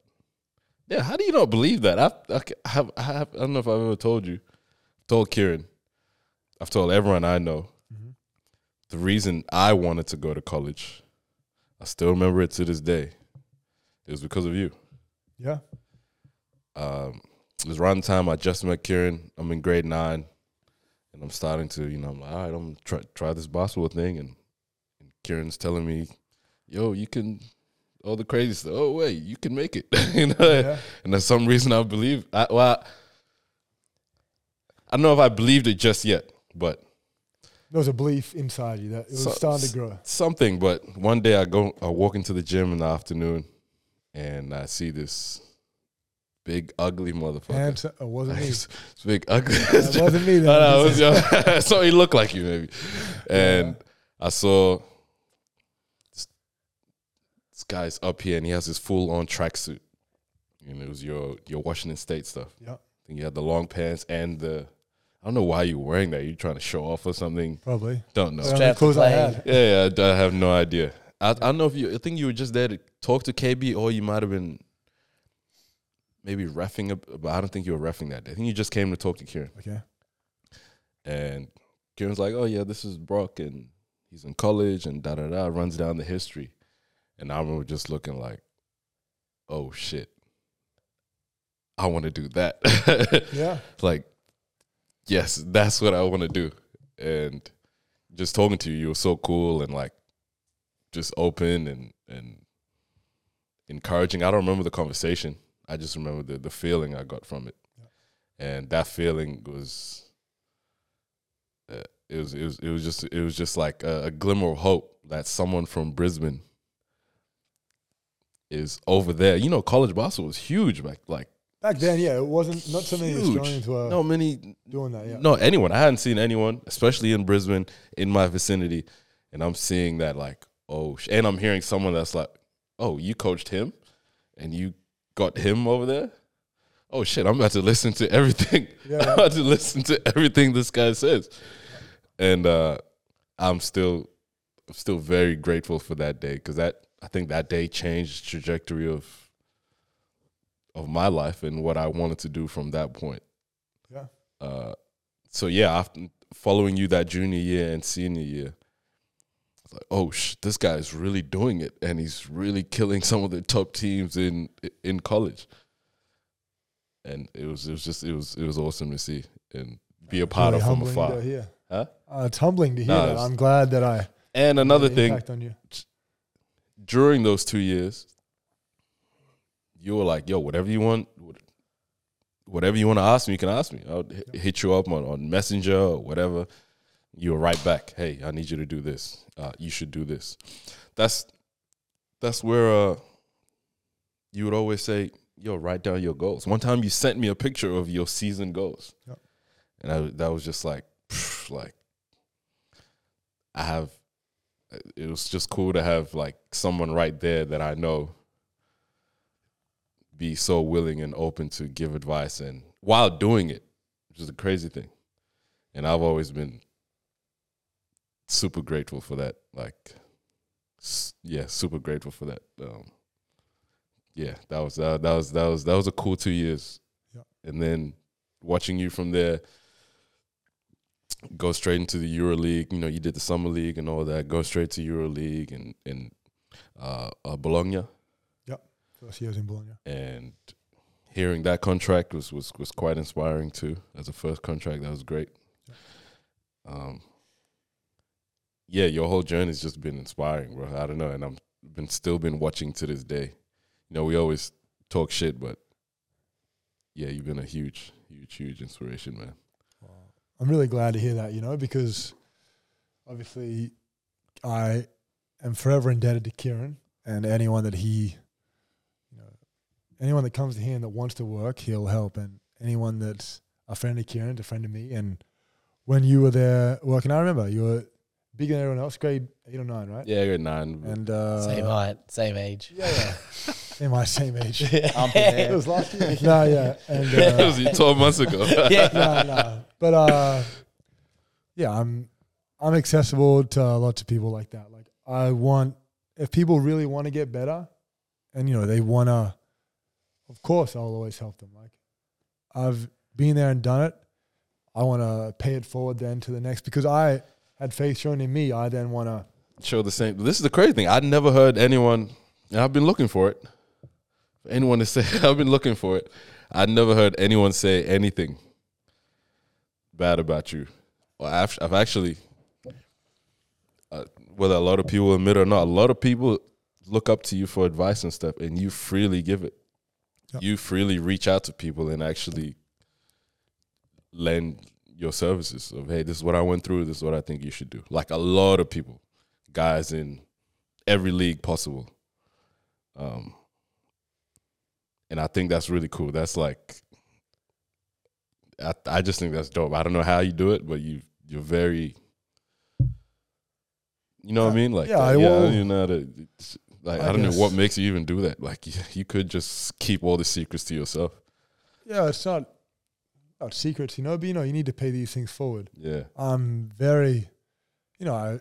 [SPEAKER 3] yeah, how do you not believe that? I've, I c- I have, I have, I don't know if I've ever told you. Told Kirron. I've told everyone I know.
[SPEAKER 1] Mhm.
[SPEAKER 3] The reason I wanted to go to college, I still remember it to this day. It was because of you.
[SPEAKER 1] yeah.
[SPEAKER 3] Um, it was around the time I just met Kirron. I'm in grade nine, and I'm starting to, you know, I'm like, all right, I'm gonna try try this basketball thing, and, and Kirron's telling me, yo, you can, all the crazy stuff. Oh wait, you can make it, you know.
[SPEAKER 1] Yeah.
[SPEAKER 3] And there's some reason I believe. I, well, I don't know if I believed it just yet, but
[SPEAKER 1] There was a belief inside you that it was
[SPEAKER 3] So-
[SPEAKER 1] starting to grow.
[SPEAKER 3] something. But one day I go, I walk into the gym in the afternoon, and I see this big ugly motherfucker.
[SPEAKER 1] And it wasn't me.
[SPEAKER 3] It's big ugly.
[SPEAKER 1] It wasn't me.
[SPEAKER 3] I
[SPEAKER 1] Then.
[SPEAKER 3] know, it was your- so he looked like you maybe, and I saw this, this guy's up here, and he has his full on tracksuit, and it was your your Washington State stuff.
[SPEAKER 1] Yeah.
[SPEAKER 3] I think you had the long pants and the. I don't know why you're wearing that. You're trying to show off or something?
[SPEAKER 1] Probably.
[SPEAKER 3] Don't know.
[SPEAKER 1] They're the clothes I had.
[SPEAKER 3] Yeah, yeah, I, I have no idea. I, I don't know if you. I think you were just there to talk to KB, or you might have been maybe refing. up- But I don't think you were refing that day. I think you just came to talk to Kirron.
[SPEAKER 1] Okay.
[SPEAKER 3] And Kirron's like, "Oh yeah, this is Brock, and he's in college, and da da da." Runs down the history, and I remember just looking like, "Oh shit, I want to do that."
[SPEAKER 1] Yeah.
[SPEAKER 3] like, yes, that's what I want to do. And just talking to you, you were so cool and like just open and and encouraging. I don't remember the conversation. I just remember the the feeling I got from it, and that feeling was. Uh, it was it was it was just it was just like a, a glimmer of hope that someone from Brisbane is over there. You know, college basketball was huge back like
[SPEAKER 1] Back then, yeah, it wasn't not so many
[SPEAKER 3] Huge.
[SPEAKER 1] Australians were
[SPEAKER 3] No many
[SPEAKER 1] doing that. Yeah,
[SPEAKER 3] no anyone. I hadn't seen anyone, especially in Brisbane, in my vicinity, and I'm seeing that like, oh, sh- and I'm hearing someone that's like, oh, you coached him, and you got him over there. Oh shit! I'm about to listen to everything.
[SPEAKER 1] Yeah.
[SPEAKER 3] I'm about to listen to everything this guy says, and uh, I'm still, I'm still very grateful for that day because that I think that day changed the trajectory of of my life and what I wanted to do from that point
[SPEAKER 1] yeah.
[SPEAKER 3] uh, so yeah, after following you that junior year and senior year, it's like, oh, sh- this guy is really doing it, and he's really killing some of the top teams in in college. And it was it was just it was it was awesome to see and be a part
[SPEAKER 1] really
[SPEAKER 3] of from afar.
[SPEAKER 1] to hear.
[SPEAKER 3] Huh?
[SPEAKER 1] Uh, it's humbling to hear
[SPEAKER 3] No,
[SPEAKER 1] that. I'm glad that I
[SPEAKER 3] And another thing, during those two years, you were like, "Yo, whatever you want, whatever you want to ask me, you can ask me. I'll hit you up on, on Messenger or whatever." You were right back. Hey, I need you to do this. Uh, you should do this. That's that's where uh, you would always say, "Yo, write down your goals." One time, you sent me a picture of your season goals,
[SPEAKER 1] Yep.
[SPEAKER 3] and I, that was just like, like I have it was just cool to have like someone right there that I know be so willing and open to give advice and while doing it, which is a crazy thing. And I've always been super grateful for that. Like, yeah, super grateful for that. Um, yeah, that was uh, that was that was that was a cool two years.
[SPEAKER 1] Yeah.
[SPEAKER 3] And then watching you from there go straight into the Euro League. You know, you did the summer league and all that. Go straight to Euro League and and uh, uh, Bologna,
[SPEAKER 1] First years in Bologna.
[SPEAKER 3] and hearing that contract was was was quite inspiring too. As a first contract, that was great. Um, yeah, your whole journey's just been inspiring, bro. I don't know, and I'm been still been watching to this day. You know, we always talk shit, but yeah, you've been a huge, huge, huge inspiration, man.
[SPEAKER 1] I'm really glad to hear that, you know, because obviously I am forever indebted to Kirron and anyone that he, anyone that comes to him that wants to work, he'll help. And anyone that's a friend of Kirron's a friend of me. And when you were there working, I remember you were bigger than everyone else, grade eight or nine, right?
[SPEAKER 3] Yeah, grade nine.
[SPEAKER 1] And uh,
[SPEAKER 2] same height, same age.
[SPEAKER 1] Yeah, yeah. same height, same age.
[SPEAKER 5] Armpit
[SPEAKER 1] It was last year. no, yeah. And
[SPEAKER 3] that
[SPEAKER 1] uh,
[SPEAKER 3] was 12 months ago.
[SPEAKER 1] Yeah, no, no. But uh, yeah, I'm I'm accessible to lots of people like that. Like I want if people really want to get better, and you know they want to, of course I'll always help them. Like I've been there and done it. I want to pay it forward then to the next because I had faith shown in me. I then want to.
[SPEAKER 3] show the same. This is the crazy thing. I'd never heard anyone, and I've been looking for it. Anyone to say, I've been looking for it. I'd never heard anyone say anything bad about you. Well, I've, I've actually, uh, whether a lot of people admit or not, a lot of people look up to you for advice and stuff, and you freely give it.
[SPEAKER 1] Yep.
[SPEAKER 3] You freely reach out to people and actually lend your services of, hey, this is what I went through. This is what I think you should do. Like a lot of people, guys in every league possible. Um, and I think that's really cool. That's like, I, I just think that's dope. I don't know how you do it, but you you're very, you know what I mean? Like,
[SPEAKER 1] Yeah,
[SPEAKER 3] uh,
[SPEAKER 1] I
[SPEAKER 3] yeah, don't even know it's- Like, I,
[SPEAKER 1] I
[SPEAKER 3] don't know what makes you even do that. Like, you, you could just keep all the secrets to yourself.
[SPEAKER 1] Yeah, it's not not secrets, you know. But you know, you need to pay these things forward.
[SPEAKER 3] Yeah,
[SPEAKER 1] I'm very, you know, I,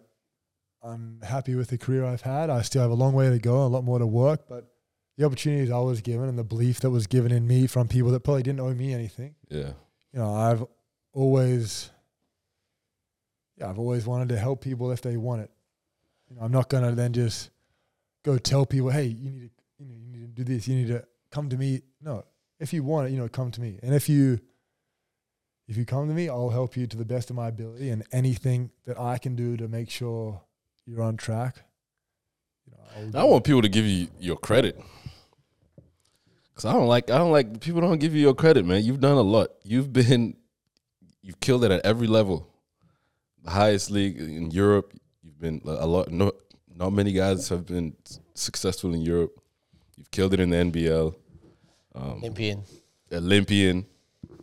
[SPEAKER 1] I'm happy with the career I've had. I still have a long way to go, a lot more to work, but the opportunities I was given and the belief that was given in me from people that probably didn't owe me anything,
[SPEAKER 3] yeah,
[SPEAKER 1] you know, I've always, yeah, I've always wanted to help people if they want it. You know, I'm not gonna then just go tell people, hey, you need to, you know, you need to do this, you need to come to me. No, if you want it, you know, come to me, and if you if you come to me, I'll help you to the best of my ability, and anything that I can do to make sure you're on track. You know, I'll
[SPEAKER 3] I want people to give you your credit. Cause I don't like I don't like people don't give you your credit, man. You've done a lot. You've been you've killed it at every level. The highest league in Europe. You've been a lot. No, not many guys have been successful in Europe. You've killed it in the NBL. Um,
[SPEAKER 2] Olympian.
[SPEAKER 3] Olympian.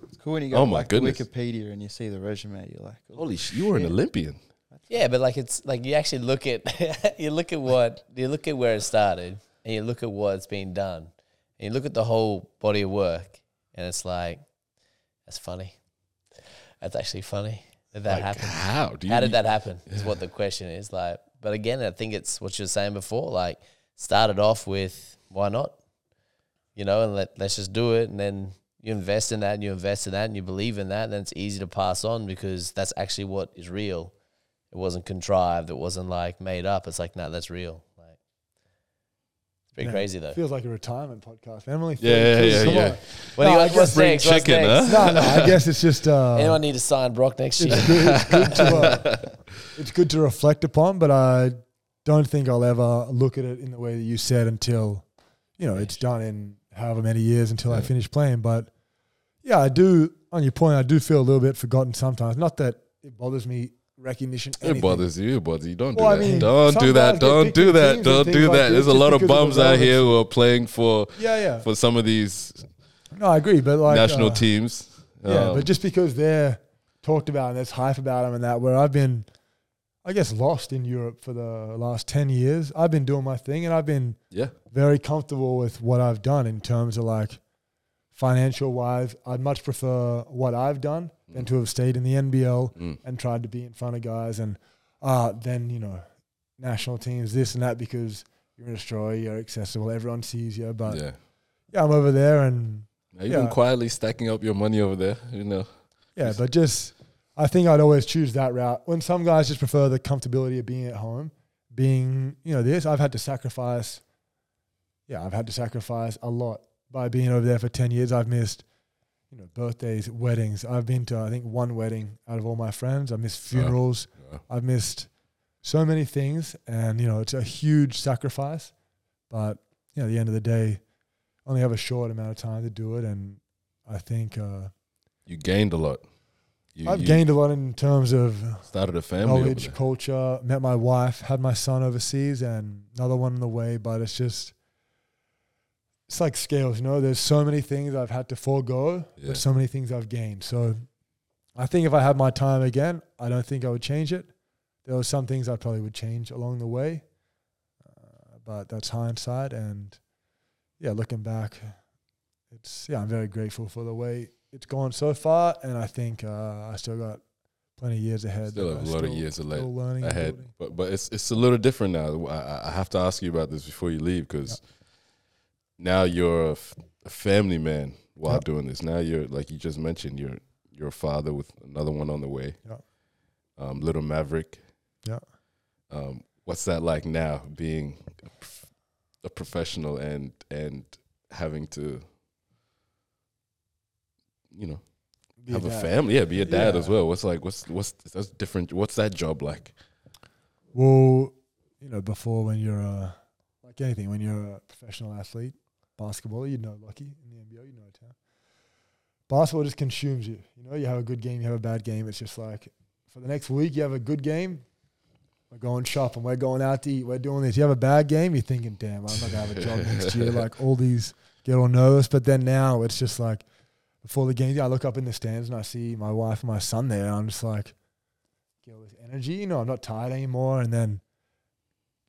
[SPEAKER 5] It's cool when you go
[SPEAKER 3] Oh
[SPEAKER 5] to,
[SPEAKER 3] my
[SPEAKER 5] like
[SPEAKER 3] goodness.
[SPEAKER 5] Wikipedia and you see the resume. You're like, oh,
[SPEAKER 3] Holy sh! You were an. Olympian.
[SPEAKER 2] Yeah, but like it's like you actually look at you look at what you look at where it started and you look at what's been done. And you look at the whole body of work and it's like that's funny. That's actually funny that that
[SPEAKER 3] Like,
[SPEAKER 2] happened.
[SPEAKER 3] how? Do you,
[SPEAKER 2] How did that happen? Is what the question is. Like, but again, I think it's what you were saying before. Like, started off with why not, you know, and let let's just do it, and then you invest in that, and you invest in that, and you believe in that, and then it's easy to pass on because that's actually what is real. It wasn't contrived. It wasn't like made up. It's like, no, that's real. Like, it's pretty
[SPEAKER 1] Yeah,
[SPEAKER 2] crazy though.
[SPEAKER 1] Feels like a retirement podcast. Emily,
[SPEAKER 3] Yeah,
[SPEAKER 1] 32,
[SPEAKER 3] yeah,
[SPEAKER 1] come
[SPEAKER 3] yeah.
[SPEAKER 1] on.
[SPEAKER 2] What do
[SPEAKER 1] No,
[SPEAKER 2] you
[SPEAKER 1] I
[SPEAKER 2] like? What's
[SPEAKER 3] Bring
[SPEAKER 2] next? What's
[SPEAKER 3] chicken,
[SPEAKER 2] next?
[SPEAKER 3] huh?
[SPEAKER 1] No, no, I guess it's just uh,
[SPEAKER 2] Anyone need to sign Brock next year?
[SPEAKER 1] it's good, it's good to uh, it's good to reflect upon, but I don't think I'll ever look at it in the way that you said until you know it's done in however many years until I finish playing. But yeah, I do. On your point, I do feel a little bit forgotten sometimes. Not that it bothers me recognition.
[SPEAKER 3] It bothers you, it bothers you. Don't do
[SPEAKER 1] Well, I
[SPEAKER 3] that.
[SPEAKER 1] mean,
[SPEAKER 3] don't do that. Don't do that. Don't do that.
[SPEAKER 1] this
[SPEAKER 3] There's a lot of
[SPEAKER 1] because of
[SPEAKER 3] bums out here who are playing for
[SPEAKER 1] Yeah, yeah.
[SPEAKER 3] for some of these
[SPEAKER 1] No, I agree. But like
[SPEAKER 3] national
[SPEAKER 1] uh,
[SPEAKER 3] teams.
[SPEAKER 1] Yeah,
[SPEAKER 3] Um,
[SPEAKER 1] but just because they're talked about and there's hype about them and that, where I've been, I guess, lost in Europe for the last 10 years, I've been doing my thing and I've been
[SPEAKER 3] yeah,
[SPEAKER 1] very comfortable with what I've done in terms of like financial wise. I'd much prefer what I've done than to have stayed in the NBL
[SPEAKER 3] Mm.
[SPEAKER 1] and tried to be in front of guys and uh, then, you know, national teams, this and that, because you're in Australia, you're accessible, everyone sees you. But yeah,
[SPEAKER 3] yeah.
[SPEAKER 1] I'm over there and
[SPEAKER 3] Now you've been quietly stacking up your money over there. You know,
[SPEAKER 1] Yeah, but just I think I'd always choose that route. When some guys just prefer the comfortability of being at home, being you know this, I've had to sacrifice. Yeah, I've had to sacrifice a lot by being over there for ten years. I've missed, you know, birthdays, weddings. I've been to I think one wedding out of all my friends. I've missed funerals.
[SPEAKER 3] Yeah.
[SPEAKER 1] I've missed so many things, and you know it's a huge sacrifice. But you know, at the end of the day, only have a short amount of time to do it, and I think. uh
[SPEAKER 3] you gained a lot. You,
[SPEAKER 1] I've
[SPEAKER 3] you
[SPEAKER 1] gained a lot in terms of
[SPEAKER 3] started a family.
[SPEAKER 1] knowledge, culture. Met my wife, had my son overseas, and another one on the way. But it's just, it's like scales, you know. There's so many things I've had to forego,
[SPEAKER 3] Yeah.
[SPEAKER 1] but so many things I've gained. So, I think if I had my time again, I don't think I would change it. There were some things I probably would change along the way, uh, but that's hindsight. And yeah, looking back, it's yeah, I'm very grateful for the way it's gone so far, and I think uh, I still got plenty of years ahead.
[SPEAKER 3] Still a
[SPEAKER 1] I
[SPEAKER 3] lot of years ale-
[SPEAKER 1] still learning
[SPEAKER 3] ahead, but but it's it's a little different now. I- I, I have to ask you about this before you leave because now you're a, f- a family man while
[SPEAKER 1] Yep.
[SPEAKER 3] doing this. Now you're like you just mentioned, you're you're a father with another one on the way. Um, little Maverick.
[SPEAKER 1] Yeah.
[SPEAKER 3] Um, what's that like now, being a, prof- a professional and and having to, you know,
[SPEAKER 1] Be
[SPEAKER 3] have a
[SPEAKER 1] dad.
[SPEAKER 3] family? Yeah, be a dad
[SPEAKER 1] Yeah.
[SPEAKER 3] as well. What's like what's what's that's different? What's that job like?
[SPEAKER 1] Well, you know, before when you're uh, like anything, when you're a professional athlete, basketball, you know, lucky in the NBL, you know, town. Basketball just consumes you. You know, you have a good game, you have a bad game. It's just like for the next week, you have a good game. We're going shopping. We're going out to eat. We're doing this. You have a bad game. You're thinking, damn, I'm not gonna have a job next year. Like all these get all nervous. But then now it's just like before the game, I look up in the stands and I see my wife and my son there. And I'm just like, get all this energy. You know, I'm not tired anymore. And then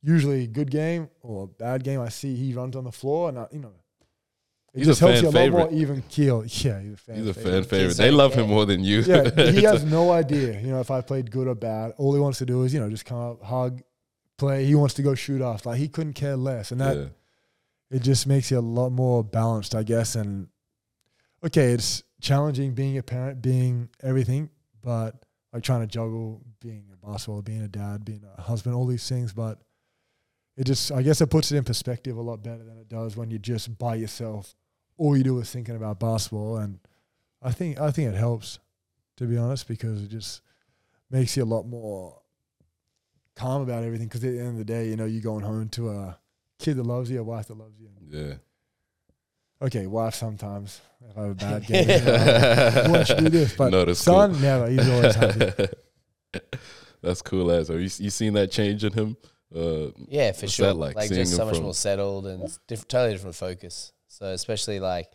[SPEAKER 1] usually good game or bad game, I see he runs on the floor and I, you know, it
[SPEAKER 3] He's a
[SPEAKER 1] just helps
[SPEAKER 3] fan
[SPEAKER 1] you a lot more even keel. Yeah, he's a fan
[SPEAKER 3] He's a
[SPEAKER 1] favorite.
[SPEAKER 3] fan favorite. They love
[SPEAKER 2] care.
[SPEAKER 3] him more than you.
[SPEAKER 1] Yeah, he has no idea, you know, if I played good or bad. All he wants to do is, you know, just come up, hug, play. He wants to go shoot off. Like he couldn't care less. And that
[SPEAKER 3] yeah.
[SPEAKER 1] it just makes you a lot more balanced, I guess. And okay, it's challenging being a parent, being everything, but like trying to juggle being a basketball, being a dad, being a husband, all these things. But it just, I guess, it puts it in perspective a lot better than it does when you're just by yourself. All you do is thinking about basketball, and I think I think it helps, to be honest, because it just makes you a lot more calm about everything. Because at the end of the day, you know, you're going home to a kid that loves you, a wife that loves you.
[SPEAKER 3] Yeah.
[SPEAKER 1] Okay, wife sometimes if I have a bad game. you know, why don't you do this? But
[SPEAKER 3] No, that's
[SPEAKER 1] son, never. He's always happy.
[SPEAKER 3] That's cool as. Have you you seen that change in him? Uh,
[SPEAKER 2] Yeah, for sure.
[SPEAKER 3] like,
[SPEAKER 2] Like, just so much more settled and totally different focus. So especially like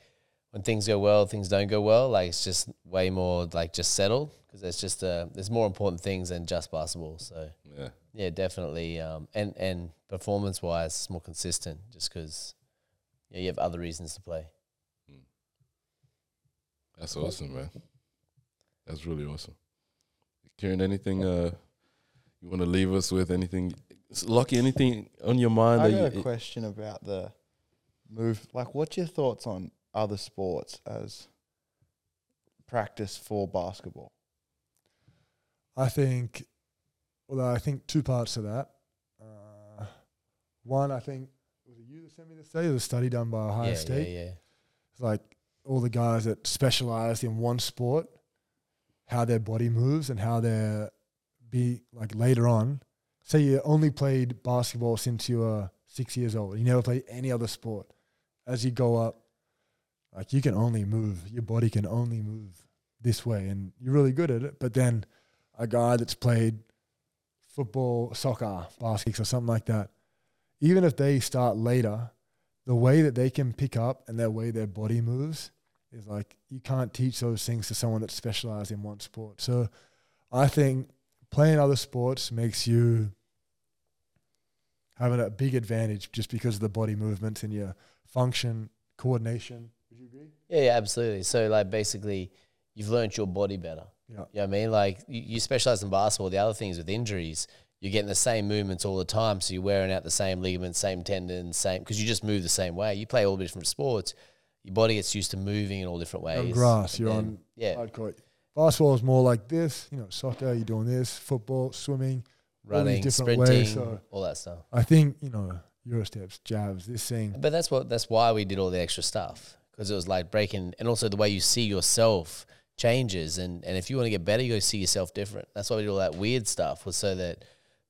[SPEAKER 2] when things go well, things don't go well. Like it's just way more like just settled because there's just uh, there's more important things than just basketball. So
[SPEAKER 3] Yeah.
[SPEAKER 2] yeah, definitely. Um, and and performance wise, it's more consistent just because yeah, you have other reasons to play.
[SPEAKER 3] That's awesome, man. That's really awesome. Kirron, anything uh, you want to leave us with? Anything, Lucky? Anything on your mind?
[SPEAKER 5] I
[SPEAKER 3] that
[SPEAKER 5] got
[SPEAKER 3] you,
[SPEAKER 5] a question about the move. Like, what's your thoughts on other sports as practice for basketball?
[SPEAKER 1] I think, well, I think two parts to that. Uh, one, I think was it you that sent me the study? It was a study done by Ohio
[SPEAKER 2] yeah,
[SPEAKER 1] State.
[SPEAKER 2] yeah, yeah.
[SPEAKER 1] It's like all the guys that specialized in one sport, how their body moves and how they're be like later on. Say you only played basketball since you were six years old. You never played any other sport. As you go up, like you can only move. Your body can only move this way, and you're really good at it. But then, a guy that's played football, soccer, baskets, or something like that, even if they start later, the way that they can pick up and the way their body moves is like you can't teach those things to someone that's specialized in one sport. So I think playing other sports makes you having a big advantage just because of the body movements and your function, coordination. Would you agree?
[SPEAKER 2] Yeah, yeah, absolutely. So like basically, you've learnt your body better.
[SPEAKER 1] Yeah.
[SPEAKER 2] You know what I mean? Like you, you specialize in basketball. The other things with injuries, you're getting the same movements all the time. So you're wearing out the same ligaments, same tendons, same because you just move the same way. You play all different sports. Your body gets used to moving in all different ways.
[SPEAKER 1] You're on grass,
[SPEAKER 2] And
[SPEAKER 1] you're
[SPEAKER 2] then-
[SPEAKER 1] on
[SPEAKER 2] yeah,
[SPEAKER 1] hard court. Basketball is more like this, you know, soccer, you're doing this, football, swimming.
[SPEAKER 2] running,
[SPEAKER 1] different
[SPEAKER 2] sprinting,
[SPEAKER 1] ways, so-
[SPEAKER 2] all that stuff.
[SPEAKER 1] I think, you know, Euro steps, jabs, this thing.
[SPEAKER 2] But that's what that's why we did all the extra stuff because it was like breaking, and also the way you see yourself changes, and and if you want to get better, you got to see yourself different. That's why we did all that weird stuff was so that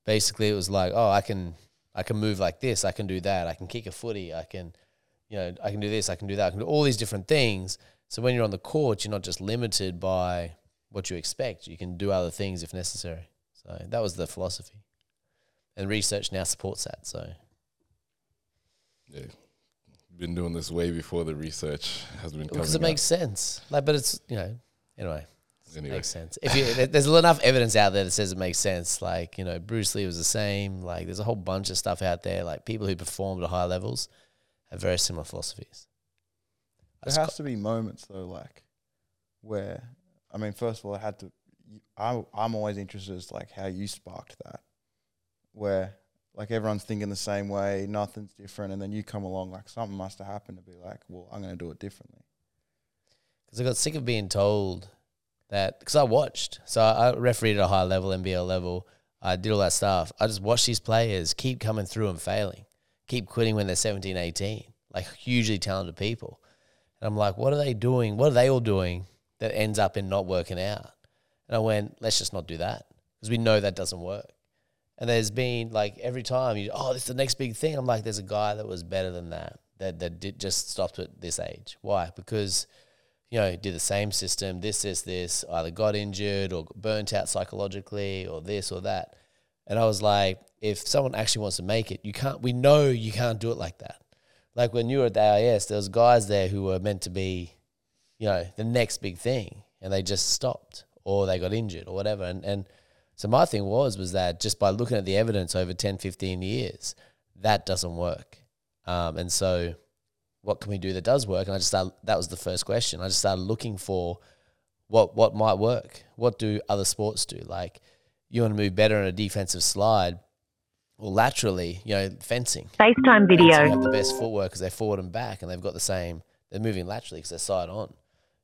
[SPEAKER 2] basically it was like, oh, I can I can move like this, I can do that, I can kick a footy, I can, you know, I can do this, I can do that, I can do all these different things. So when you're on the court, you're not just limited by what you expect. You can do other things if necessary. So that was the philosophy, and research now supports that. So
[SPEAKER 3] yeah, been doing this way before the research has been coming.
[SPEAKER 2] because it
[SPEAKER 3] out.
[SPEAKER 2] makes sense. Like, but it's you know, anyway,
[SPEAKER 3] Anyway.
[SPEAKER 2] makes sense. If you, there's enough evidence out there that says it makes sense. Like you know, Bruce Lee was the same. Like there's a whole bunch of stuff out there. Like people who performed at high levels have very similar philosophies.
[SPEAKER 5] There has to be moments though, like where I mean, first of all, I had to. I I'm always interested as like how you sparked that, where like everyone's thinking the same way, nothing's different, and then you come along, like something must have happened to be like, well, I'm gonna do it differently.
[SPEAKER 2] because I got sick of being told that because I watched. So I I refereed at a high level, NBL level. I did all that stuff. I just watched these players keep coming through and failing, keep quitting when they're 17, 18, like hugely talented people. And I'm like, what are they doing? What are they all doing that ends up in not working out? And I went, let's just not do that because we know that doesn't work. And there's been like every time you, oh, this is the next big thing. I'm like, there's a guy that was better than that, that that did just stopped at this age. Why? Because you know, did the same system, this, this, this, either got injured or burnt out psychologically or this or that. And I was like, if someone actually wants to make it, you can't, we know you can't do it like that. Like when you were at the AIS, there was guys there who were meant to be, you know, the next big thing and they just stopped or they got injured or whatever. And, and so my thing was, was that just by looking at the evidence over 10, 15 years, that doesn't work. Um, and so what can we do that does work? And I just started, that was the first question. I just started looking for what what might work. What do other sports do? Like you want to move better in a defensive slide, or laterally, you know, fencing.
[SPEAKER 6] FaceTime
[SPEAKER 2] Fencing
[SPEAKER 6] video.
[SPEAKER 2] have the best footwork because they're forward and back, and they've got the same. They're moving laterally because they're side on.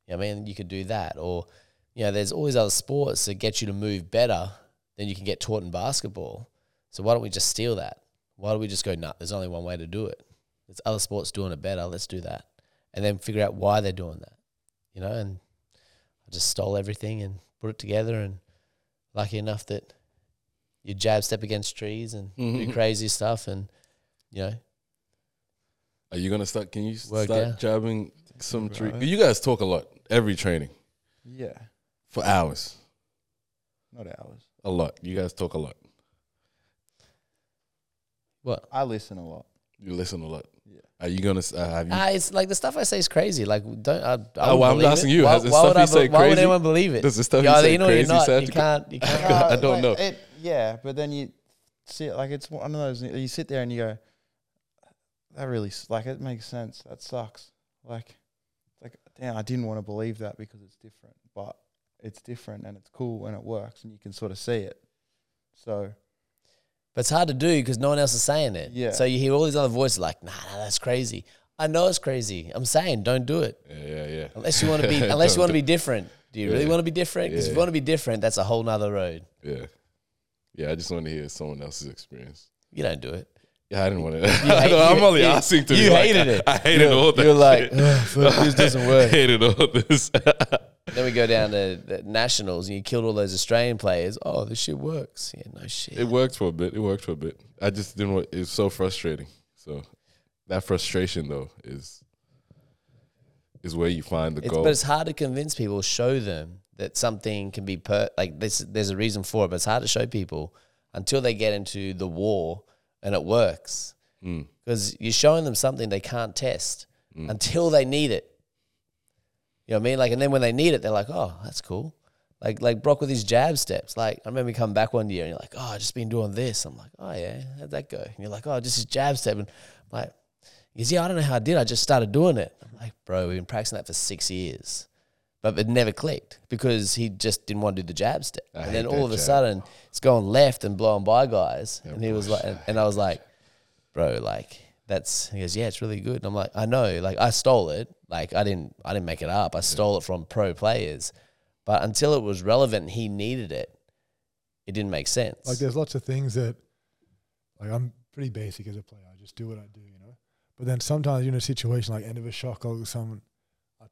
[SPEAKER 2] You know I mean, you could do that, or you know, there's always other sports that get you to move better than you can get taught in basketball. So why don't we just steal that? Why don't we just go, nah, there's only one way to do it. There's other sports doing it better. Let's do that. And then figure out why they're doing that. You know, and I just stole everything and put it together and lucky enough that you jab step against trees and do crazy stuff and you know,
[SPEAKER 3] Are you gonna start? Can you
[SPEAKER 2] Work
[SPEAKER 3] start
[SPEAKER 2] out.
[SPEAKER 3] jabbing some
[SPEAKER 5] about
[SPEAKER 3] tree? You guys talk a lot every training
[SPEAKER 5] Yeah,
[SPEAKER 3] for hours.
[SPEAKER 5] not hours.
[SPEAKER 3] A lot. You guys talk a lot.
[SPEAKER 2] what?
[SPEAKER 5] I listen a lot.
[SPEAKER 3] You listen a lot. Yeah. Are you gonna s- uh, have you?
[SPEAKER 2] Ah, it's like the stuff I say is crazy. Like, don't. I, I
[SPEAKER 3] Oh,
[SPEAKER 2] wouldn't
[SPEAKER 3] well, I'm
[SPEAKER 2] believe
[SPEAKER 3] asking
[SPEAKER 2] it.
[SPEAKER 3] you,
[SPEAKER 2] Why, why
[SPEAKER 3] stuff
[SPEAKER 2] would
[SPEAKER 3] you
[SPEAKER 2] I
[SPEAKER 3] say
[SPEAKER 2] be- Why would anyone believe it?
[SPEAKER 3] Does the stuff
[SPEAKER 2] You're
[SPEAKER 3] you say
[SPEAKER 2] in or you're
[SPEAKER 3] crazy,
[SPEAKER 2] not. You can't. You can't.
[SPEAKER 3] I don't
[SPEAKER 5] like,
[SPEAKER 3] know.
[SPEAKER 5] It, yeah, but then you see it like it's one of those. You sit there and you go, "That really like it makes sense. That sucks." Like, like damn, I didn't want to believe that because it's different, but it's different and it's cool and it works and you can sort of see it. So
[SPEAKER 2] But it's hard to do because no one else is saying it.
[SPEAKER 5] Yeah.
[SPEAKER 2] So you hear all these other voices like, nah, nah, that's crazy. I know it's crazy. I'm saying, don't do it
[SPEAKER 3] Yeah, yeah, yeah.
[SPEAKER 2] unless you want to be. Unless you want to be different. Do you really want to be different? Because if you want to be different, that's a whole nother road.
[SPEAKER 3] Yeah, yeah. I just wanted to hear someone else's experience.
[SPEAKER 2] You don't do it.
[SPEAKER 3] Yeah, I didn't want to.
[SPEAKER 2] hate-
[SPEAKER 3] I'm
[SPEAKER 2] you-
[SPEAKER 3] only
[SPEAKER 2] you-
[SPEAKER 3] asking to.
[SPEAKER 2] you
[SPEAKER 3] be like,
[SPEAKER 2] hated it.
[SPEAKER 3] I hated
[SPEAKER 2] You're-
[SPEAKER 3] all that.
[SPEAKER 2] you're like, this doesn't work.
[SPEAKER 3] I
[SPEAKER 2] work."
[SPEAKER 3] hated all this.
[SPEAKER 2] Then we go down to the nationals and you killed all those Australian players. Oh, this shit works. Yeah, no shit.
[SPEAKER 3] it worked for a bit. It worked for a bit. I just didn't. want It's so frustrating. So that frustration though is is where you find the
[SPEAKER 2] It's,
[SPEAKER 3] goal.
[SPEAKER 2] but it's hard to convince people, show them that something can be per like this. There's a reason for it, but it's hard to show people until they get into the war and it works.
[SPEAKER 3] Mm.
[SPEAKER 2] Because you're showing them something they can't test until they need it. You know what I mean? Like, and then when they need it, they're like, "Oh, that's cool." Like, like Brock with his jab steps. Like, I remember coming back one year and you're like, "Oh, I just been doing this." I'm like, "Oh yeah, how'd that go?" And you're like, "Oh, just his jab step." And I'm like, he goes, "Yeah, I don't know how I did. I just started doing it." I'm like, "Bro, we've been practicing that for six years." But it never clicked because he just didn't want to do the jab step.
[SPEAKER 3] I
[SPEAKER 2] and then all of a
[SPEAKER 3] jab.
[SPEAKER 2] sudden, it's going left and blowing by guys.
[SPEAKER 3] Yeah,
[SPEAKER 2] and he was like, and, and I was like, bro, like that's he goes, yeah, it's really good. And I'm like, I know, like I stole it. Like I didn't I didn't make it up. I stole it from pro players. But until it was relevant he needed it, it didn't make sense.
[SPEAKER 1] Like there's lots of things that, like I'm pretty basic as a player. I just do what I do, you know. But then sometimes you're in a situation like end of a shot goal with someone, I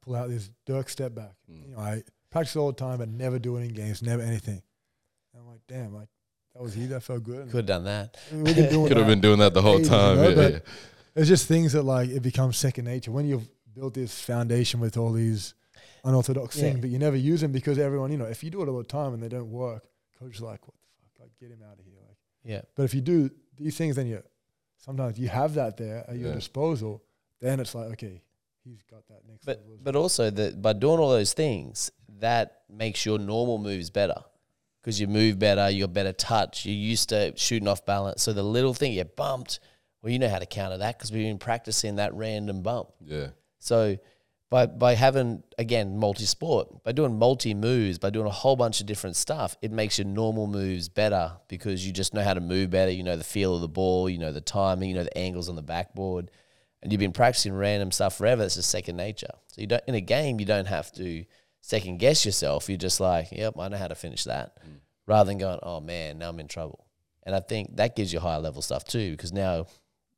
[SPEAKER 1] pull out this Dirk step back.
[SPEAKER 3] Mm.
[SPEAKER 1] You know, I practice all the time, but never do it in games, never anything. And I'm like, damn, like that was he that felt good.
[SPEAKER 2] Could have done that.
[SPEAKER 1] we've been doing
[SPEAKER 3] Could have been doing that the whole
[SPEAKER 1] ages, you
[SPEAKER 3] time.
[SPEAKER 1] know,
[SPEAKER 3] yeah, yeah.
[SPEAKER 1] It's just things that like it becomes second nature when you've built this foundation with all these unorthodox
[SPEAKER 2] Yeah.
[SPEAKER 1] things, but you never use them because everyone, you know, if you do it all the time and they don't work, coach is like, what the fuck, like get him out of here. Like,
[SPEAKER 2] Yeah.
[SPEAKER 1] but if you do these things, then you sometimes you have that there at your
[SPEAKER 3] Yeah.
[SPEAKER 1] disposal. Then it's like, okay, he's got that next
[SPEAKER 2] But
[SPEAKER 1] level. as
[SPEAKER 2] but also that by doing all those things, that makes your normal moves better. Because you move better, you got better touch, you're used to shooting off balance. So the little thing you bumped, well, you know how to counter that because we've been practicing that random bump.
[SPEAKER 3] yeah.
[SPEAKER 2] So by by having again multi sport, by doing multi moves, by doing a whole bunch of different stuff, it makes your normal moves better because you just know how to move better. You know the feel of the ball, you know the timing, you know the angles on the backboard, and you've been practicing random stuff forever. It's just second nature. So you don't in a game you don't have to second guess yourself. You're just like, yep, I know how to finish that, mm. rather than going, oh man, now I'm in trouble. And I think that gives you higher level stuff too because now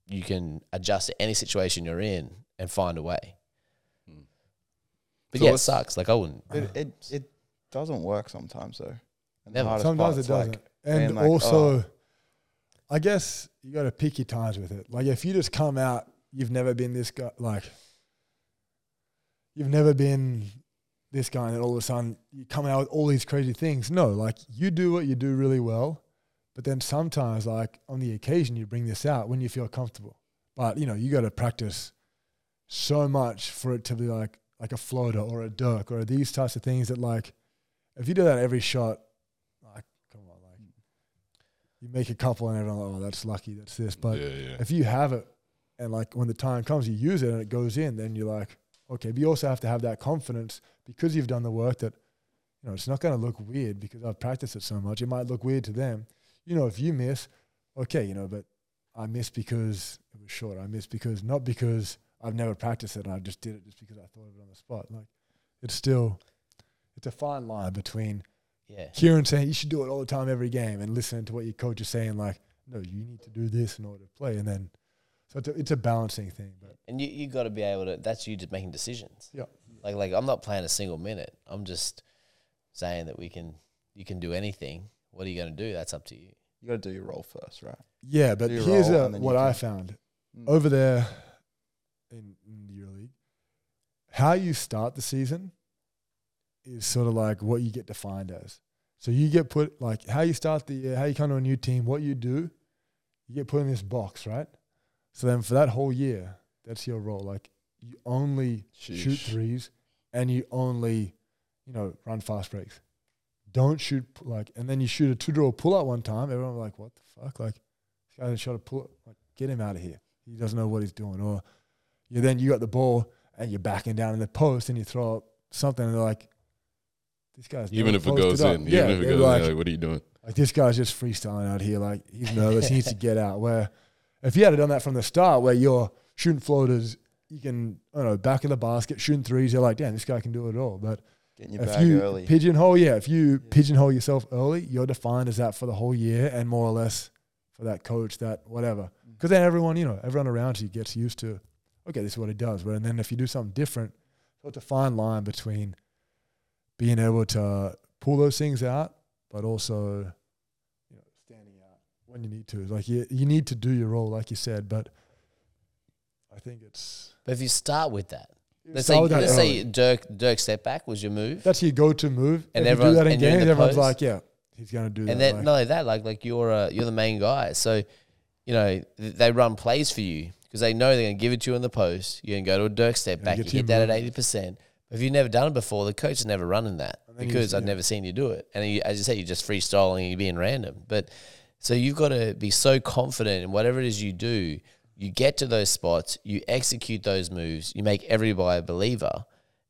[SPEAKER 2] you can adjust to any situation you're in and find a way. Mm. But
[SPEAKER 3] So
[SPEAKER 2] yeah, it sucks. Like I wouldn't.
[SPEAKER 5] it it, it doesn't work sometimes though. And
[SPEAKER 2] Never.
[SPEAKER 5] hardest
[SPEAKER 1] Sometimes it doesn't. and
[SPEAKER 5] like,
[SPEAKER 1] also,
[SPEAKER 5] oh.
[SPEAKER 1] I guess you got to pick your times with it. Like if you just come out, you've never been this guy. Like you've never been this guy, and then all of a sudden you come out with all these crazy things. No, like you do what you do really well, but then sometimes, like on the occasion, you bring this out when you feel comfortable. But you know, you got to practice so much for it to be like like a floater or a dirk or these types of things that like if you do that every shot, like come on, like you make a couple and everyone like, oh that's lucky, that's this. But
[SPEAKER 3] yeah, yeah.
[SPEAKER 1] if you have it and like when the time comes you use it and it goes in, then you're like, okay, but you also have to have that confidence because you've done the work that you know, it's not gonna look weird because I've practiced it so much. It might look weird to them. You know, if you miss, okay, you know, but I missed because it was short. I missed because not because I've never practiced it and I just did it just because I thought of it on the spot. Like it's still it's a fine line between
[SPEAKER 2] Yeah.
[SPEAKER 1] hearing saying you should do it all the time every game and listening to what your coach is saying like, no, you need to do this in order to play and then so it's a, it's a balancing thing. But
[SPEAKER 2] And you you got to be able to. That's you just making decisions.
[SPEAKER 1] yeah.
[SPEAKER 2] Like like I'm not playing a single minute. I'm just saying that we can. You can do anything. What are you going to do? That's up to you.
[SPEAKER 5] You got to do your role first, right?
[SPEAKER 1] Yeah, but here's
[SPEAKER 5] role
[SPEAKER 1] a,
[SPEAKER 5] and then you
[SPEAKER 1] what I found
[SPEAKER 5] Mm.
[SPEAKER 1] over there in, in the EuroLeague. How you start the season is sort of like what you get defined as. So you get put like how you start the year, how you come to a new team, what you do, you get put in this box, right? So then for that whole year, That's your role. Like you only shoot threes, and you only, you know, run fast breaks. Don't shoot like, and then you shoot a two draw pull out one time. Everyone was like, "What the fuck?" Like, this guy shot a pull. up. Like, get him out of here. He doesn't know what he's doing. Or you then you got the ball and you're backing down in the post and you throw up something and they're like, "This guy's
[SPEAKER 3] Even if it goes
[SPEAKER 1] up."
[SPEAKER 3] in,
[SPEAKER 1] Yeah,
[SPEAKER 3] even if it goes
[SPEAKER 1] like,
[SPEAKER 3] in, like, what are you doing?
[SPEAKER 1] like this guy's just freestyling out here. Like he's nervous. he needs to get out. Where if you had done that from the start, where you're shooting floaters, you can I don't know back of the basket shooting threes. You're like, damn, this guy can do it all. But
[SPEAKER 5] Getting your
[SPEAKER 1] if you
[SPEAKER 5] early.
[SPEAKER 1] pigeonhole, yeah, if you pigeonhole yourself early, you're defined as that for the whole year and more or less for that coach, that whatever. Mm. Because then everyone, you know, everyone around you gets used to, okay, this is what he does. But and then if you do something different, so it's a fine line between being able to pull those things out, but also, you know, standing out when you need to. Like you, you need to do your role, like you said. But I think it's
[SPEAKER 2] But if you start with that, let's say
[SPEAKER 1] that
[SPEAKER 2] let's say. Dirk Dirk step back was your move,
[SPEAKER 1] that's your go-to move.
[SPEAKER 2] And
[SPEAKER 1] if you do
[SPEAKER 2] everyone-
[SPEAKER 1] that in
[SPEAKER 2] and
[SPEAKER 1] games, everyone's
[SPEAKER 2] post.
[SPEAKER 1] like, yeah, he's going to do that.
[SPEAKER 2] and then
[SPEAKER 1] like-
[SPEAKER 2] not only that, like like you're uh, you're the main guy, so you know th- they run plays for you because they know they're going to give it to you in the post. You're going to go to a Dirk step back,
[SPEAKER 1] get
[SPEAKER 2] you
[SPEAKER 1] your
[SPEAKER 2] hit that at eighty percent. But if you've never done it before, the coach is never running that
[SPEAKER 1] And you
[SPEAKER 2] because I've never seen you do it. And you, as you say, you're just freestyling and you're being random. But so you've got to be so confident in whatever it is you do. You get to those spots, you execute those moves, you make everybody a believer.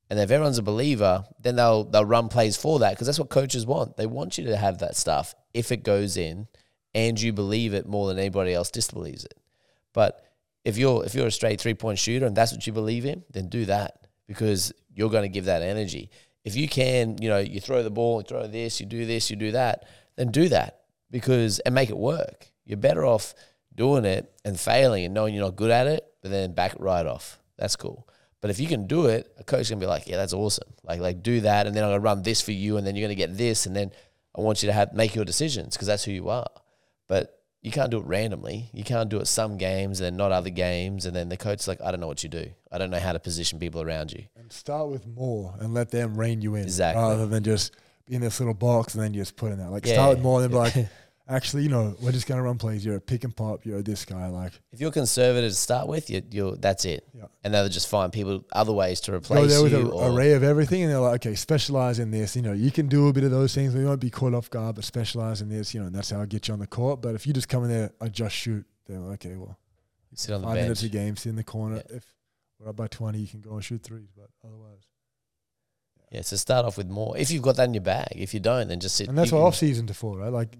[SPEAKER 2] And if everyone's a believer, then they'll they'll run plays for that because that's what coaches want. They want you to have that stuff if it goes in, and you believe it more than anybody else disbelieves it. But if you're if you're a straight three point shooter and that's what you believe in, then do that because you're going to give that energy. If you can, you know, you throw the ball, you throw this, you do this, you do that, then do that because and make it work. You're better off doing it and failing and knowing you're not good at it, but then back right off. That's cool. But if you can do it, a coach can be like, "Yeah, that's awesome. Like, like do that, and then I'm gonna run this for you, and then you're gonna get this, and then I want you to have make your decisions because that's who you are." But you can't do it randomly. You can't do it some games and then not other games, and then the coach's like, "I don't know what you do. I don't know how to position people around you."
[SPEAKER 1] and start with more and let them rein you in
[SPEAKER 2] Exactly.
[SPEAKER 1] rather than just in this little box and then you just put in that. Like
[SPEAKER 2] Yeah.
[SPEAKER 1] start with more and then be like, actually, you know, we're just gonna run plays. You're a pick and pop. You're this guy. Like
[SPEAKER 2] If you're conservative to start with, you you're that's it.
[SPEAKER 1] Yeah.
[SPEAKER 2] And they'll just find people other ways to replace
[SPEAKER 1] there with
[SPEAKER 2] you.
[SPEAKER 1] an array of everything, and they're like, okay, specialize in this. You know, you can do a bit of those things. We won't be caught off guard, but specialize in this. You know, and that's how I get you on the court. But if you just come in there, I just shoot. Then okay, well,
[SPEAKER 2] sit on the
[SPEAKER 1] five minutes
[SPEAKER 2] bench.
[SPEAKER 1] a game, sit in the corner.
[SPEAKER 2] Yeah.
[SPEAKER 1] If we're up by twenty, you can go and shoot threes. But otherwise,
[SPEAKER 2] Yeah, so start off with more. If you've got that in your bag, if you don't, then just sit.
[SPEAKER 1] and that's what off season's for, right? Like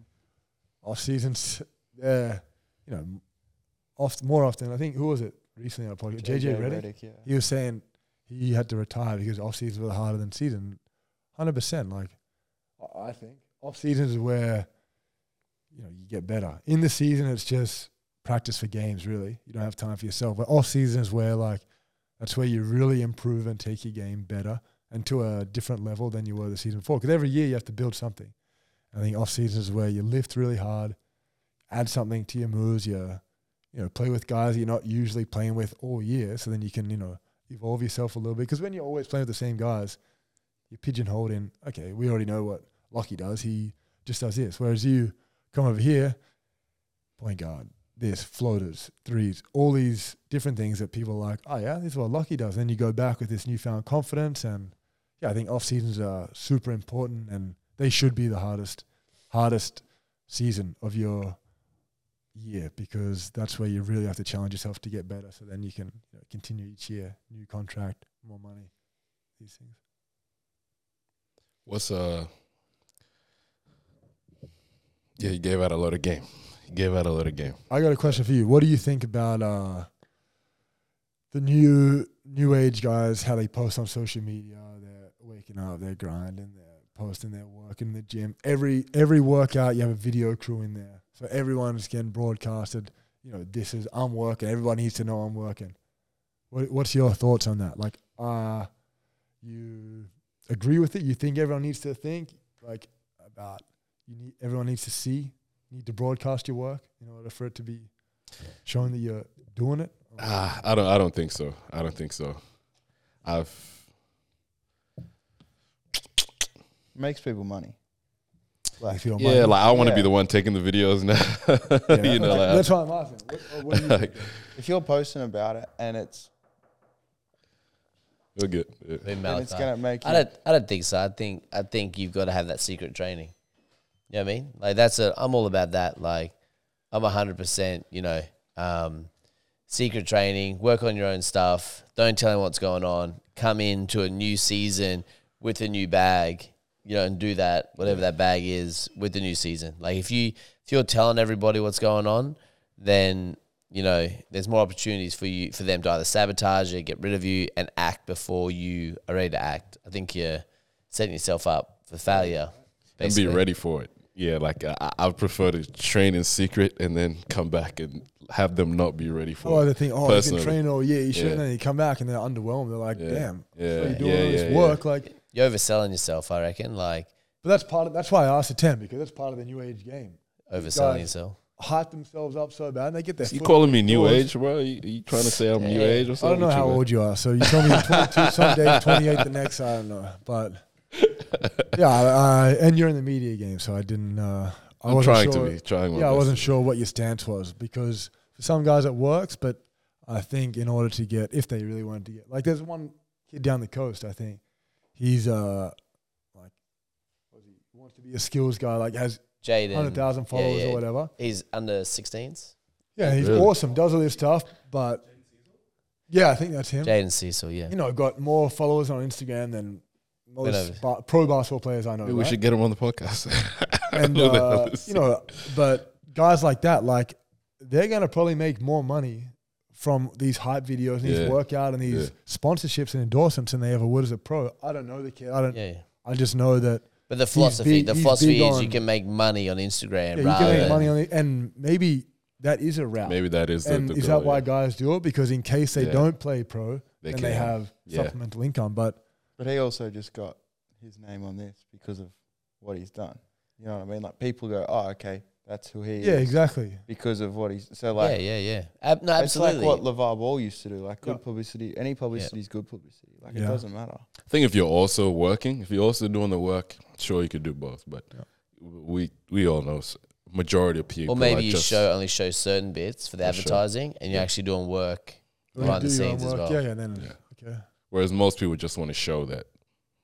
[SPEAKER 1] off seasons, yeah, you know, oft more often. I think who was it recently on a podcast? JJ, Redick.
[SPEAKER 5] yeah.
[SPEAKER 1] He was saying he had to retire because off seasons were harder than season. Hundred percent. Like I- I think off seasons is where you know you get better. In the season, it's just practice for games. Really, you don't have time for yourself. But off season is where like that's where you really improve and take your game better and to a different level than you were the season before. Because every year you have to build something. I think off season is where you lift really hard, add something to your moves. You you know play with guys you're not usually playing with all year, so then you can you know evolve yourself a little bit. Because when you're always playing with the same guys, you're pigeonholed in. Okay, we already know what Lockie does. He just does this. Whereas you come over here, point guard, this floaters, threes, all these different things that people are like. Oh yeah, this is what Lockie does. Then you go back with this newfound confidence, and yeah, I think off seasons are super important, and they should be the hardest, hardest season of your year because that's where you really have to challenge yourself to get better. So then you can you know, continue each year, new contract, more money, these things.
[SPEAKER 3] What's uh? Yeah, you gave out a lot of game. You gave out a lot of game.
[SPEAKER 1] I got a question for you. What do you think about uh, the new new age guys? How they post on social media? Waking up, they're grinding, they're posting their work in the gym. Every every workout, you have a video crew in there, so everyone's getting broadcasted. You know, this is I'm working. Everyone needs to know I'm working. What, what's your thoughts on that? Like, uh you agree with it? You think everyone needs to think like about you need everyone needs to see need to broadcast your work in order for it to be showing that you're doing it?
[SPEAKER 3] Ah, I don't. I don't think so. I don't think so. I've
[SPEAKER 5] Makes people money. Like,
[SPEAKER 1] If you don't
[SPEAKER 3] Yeah,
[SPEAKER 1] mind.
[SPEAKER 3] like I want to be the one taking the videos now.
[SPEAKER 1] Yeah.
[SPEAKER 3] you know, like
[SPEAKER 1] that's why I'm asking. What, what you think?
[SPEAKER 5] if you're posting about it and it's
[SPEAKER 3] we're good. Yeah.
[SPEAKER 5] And it's gonna make
[SPEAKER 2] I don't. I don't think so. I think. I think you've got to have that secret training. You know what I mean? Like that's a. I'm all about that. Like I'm hundred percent. You know, um, secret training. Work on your own stuff. Don't tell them what's going on. Come into a new season with a new bag. You know, and do that whatever that bag is with the new season. Like if you if you're telling everybody what's going on, then you know there's more opportunities for you for them to either sabotage it, get rid of you, and act before you are ready to act. I think you're setting yourself up for failure.
[SPEAKER 3] and be ready for it. Yeah, like I, I would prefer to train in secret and then come back and have them not be ready for
[SPEAKER 1] Oh,
[SPEAKER 3] it.
[SPEAKER 1] they think, oh, you
[SPEAKER 3] Personally.
[SPEAKER 1] can train oh, all year, you should.
[SPEAKER 3] Yeah.
[SPEAKER 1] And then you come back and they're underwhelmed. They're like,
[SPEAKER 3] Yeah.
[SPEAKER 1] damn,
[SPEAKER 3] Yeah,
[SPEAKER 1] so you're
[SPEAKER 3] yeah,
[SPEAKER 1] all
[SPEAKER 3] yeah,
[SPEAKER 1] this
[SPEAKER 3] yeah.
[SPEAKER 1] work. Like,
[SPEAKER 2] You're overselling yourself, I reckon. Like
[SPEAKER 1] but that's part of, that's why I asked the 10 because that's part of the new age game.
[SPEAKER 2] overselling
[SPEAKER 1] Guys,
[SPEAKER 2] yourself.
[SPEAKER 1] Hype themselves up so bad and they get their
[SPEAKER 3] You
[SPEAKER 1] foot
[SPEAKER 3] calling
[SPEAKER 1] in
[SPEAKER 3] me
[SPEAKER 1] the
[SPEAKER 3] new
[SPEAKER 1] doors.
[SPEAKER 3] age, bro? You, you trying to say I'm new age or something?
[SPEAKER 1] I don't know how old you are. So you told me you're 22 some days, 28 the next. I don't know. But yeah, I, and you're in the media game. So I didn't, uh, I
[SPEAKER 3] I'm
[SPEAKER 1] wasn't
[SPEAKER 3] trying
[SPEAKER 1] sure.
[SPEAKER 3] to be trying. My
[SPEAKER 1] yeah, I
[SPEAKER 3] best.
[SPEAKER 1] wasn't sure what your stance was because for some guys it works, but I think in order to get, if they really wanted to get, like there's one kid down the coast, I think he's uh like, what is he, he wants to be a skills guy, like has
[SPEAKER 2] Jaden.
[SPEAKER 1] hundred thousand followers
[SPEAKER 2] yeah.
[SPEAKER 1] or whatever.
[SPEAKER 2] He's under 16s.
[SPEAKER 1] Yeah, he's
[SPEAKER 3] Really?
[SPEAKER 1] awesome, does all this stuff, but yeah, I think that's him.
[SPEAKER 2] Jaden Cecil, yeah.
[SPEAKER 1] You know, got more followers on Instagram than most ba- pro basketball players I know.
[SPEAKER 3] Maybe we should get him on the podcast.
[SPEAKER 1] and
[SPEAKER 3] Who the hell
[SPEAKER 1] uh, you know, but guys like that, like they're gonna probably make more money from these hype videos and these
[SPEAKER 3] Yeah.
[SPEAKER 1] workout and these
[SPEAKER 3] Yeah.
[SPEAKER 1] sponsorships and endorsements than they ever would as a pro. I don't know the kid. I don't.
[SPEAKER 2] Yeah, yeah.
[SPEAKER 1] I just know that
[SPEAKER 2] But the philosophy,
[SPEAKER 1] big-
[SPEAKER 2] the
[SPEAKER 1] he's
[SPEAKER 2] philosophy
[SPEAKER 1] big
[SPEAKER 2] is
[SPEAKER 1] on-
[SPEAKER 2] you can make money on Instagram
[SPEAKER 1] yeah, you can make money on it, and maybe that is a route.
[SPEAKER 3] Maybe that is
[SPEAKER 1] and
[SPEAKER 3] the
[SPEAKER 1] is
[SPEAKER 3] goal,
[SPEAKER 1] that why
[SPEAKER 3] yeah.
[SPEAKER 1] guys do it? Because in case they
[SPEAKER 3] Yeah.
[SPEAKER 1] don't play pro,
[SPEAKER 3] They
[SPEAKER 1] then they have
[SPEAKER 3] Yeah.
[SPEAKER 1] supplemental income. But
[SPEAKER 5] but he also just got his name on this because of what he's done. You know what I mean? Like people go, oh, okay, that's who he
[SPEAKER 1] yeah,
[SPEAKER 5] is
[SPEAKER 1] exactly.
[SPEAKER 5] because of what he's so like.
[SPEAKER 2] yeah, yeah, yeah. Ab- no,
[SPEAKER 5] It's
[SPEAKER 2] absolutely.
[SPEAKER 5] like what LeVar Ball used to do. Like good
[SPEAKER 1] Yeah.
[SPEAKER 5] publicity. Any publicity is good publicity. Like it
[SPEAKER 1] Yeah.
[SPEAKER 5] doesn't matter.
[SPEAKER 3] I think if you're also working, if you're also doing the work, sure you could do both. But
[SPEAKER 1] Yeah.
[SPEAKER 3] we we all know s- majority of people.
[SPEAKER 2] or maybe
[SPEAKER 3] are
[SPEAKER 2] you
[SPEAKER 3] just,
[SPEAKER 2] show only show certain bits for the
[SPEAKER 3] For sure.
[SPEAKER 2] advertising, and you're actually doing work
[SPEAKER 1] When
[SPEAKER 2] behind
[SPEAKER 1] you
[SPEAKER 2] the
[SPEAKER 1] do your own
[SPEAKER 2] scenes as
[SPEAKER 1] work,
[SPEAKER 2] well.
[SPEAKER 1] Yeah, yeah. Then
[SPEAKER 3] Yeah.
[SPEAKER 1] okay.
[SPEAKER 3] Whereas most people just want to show that.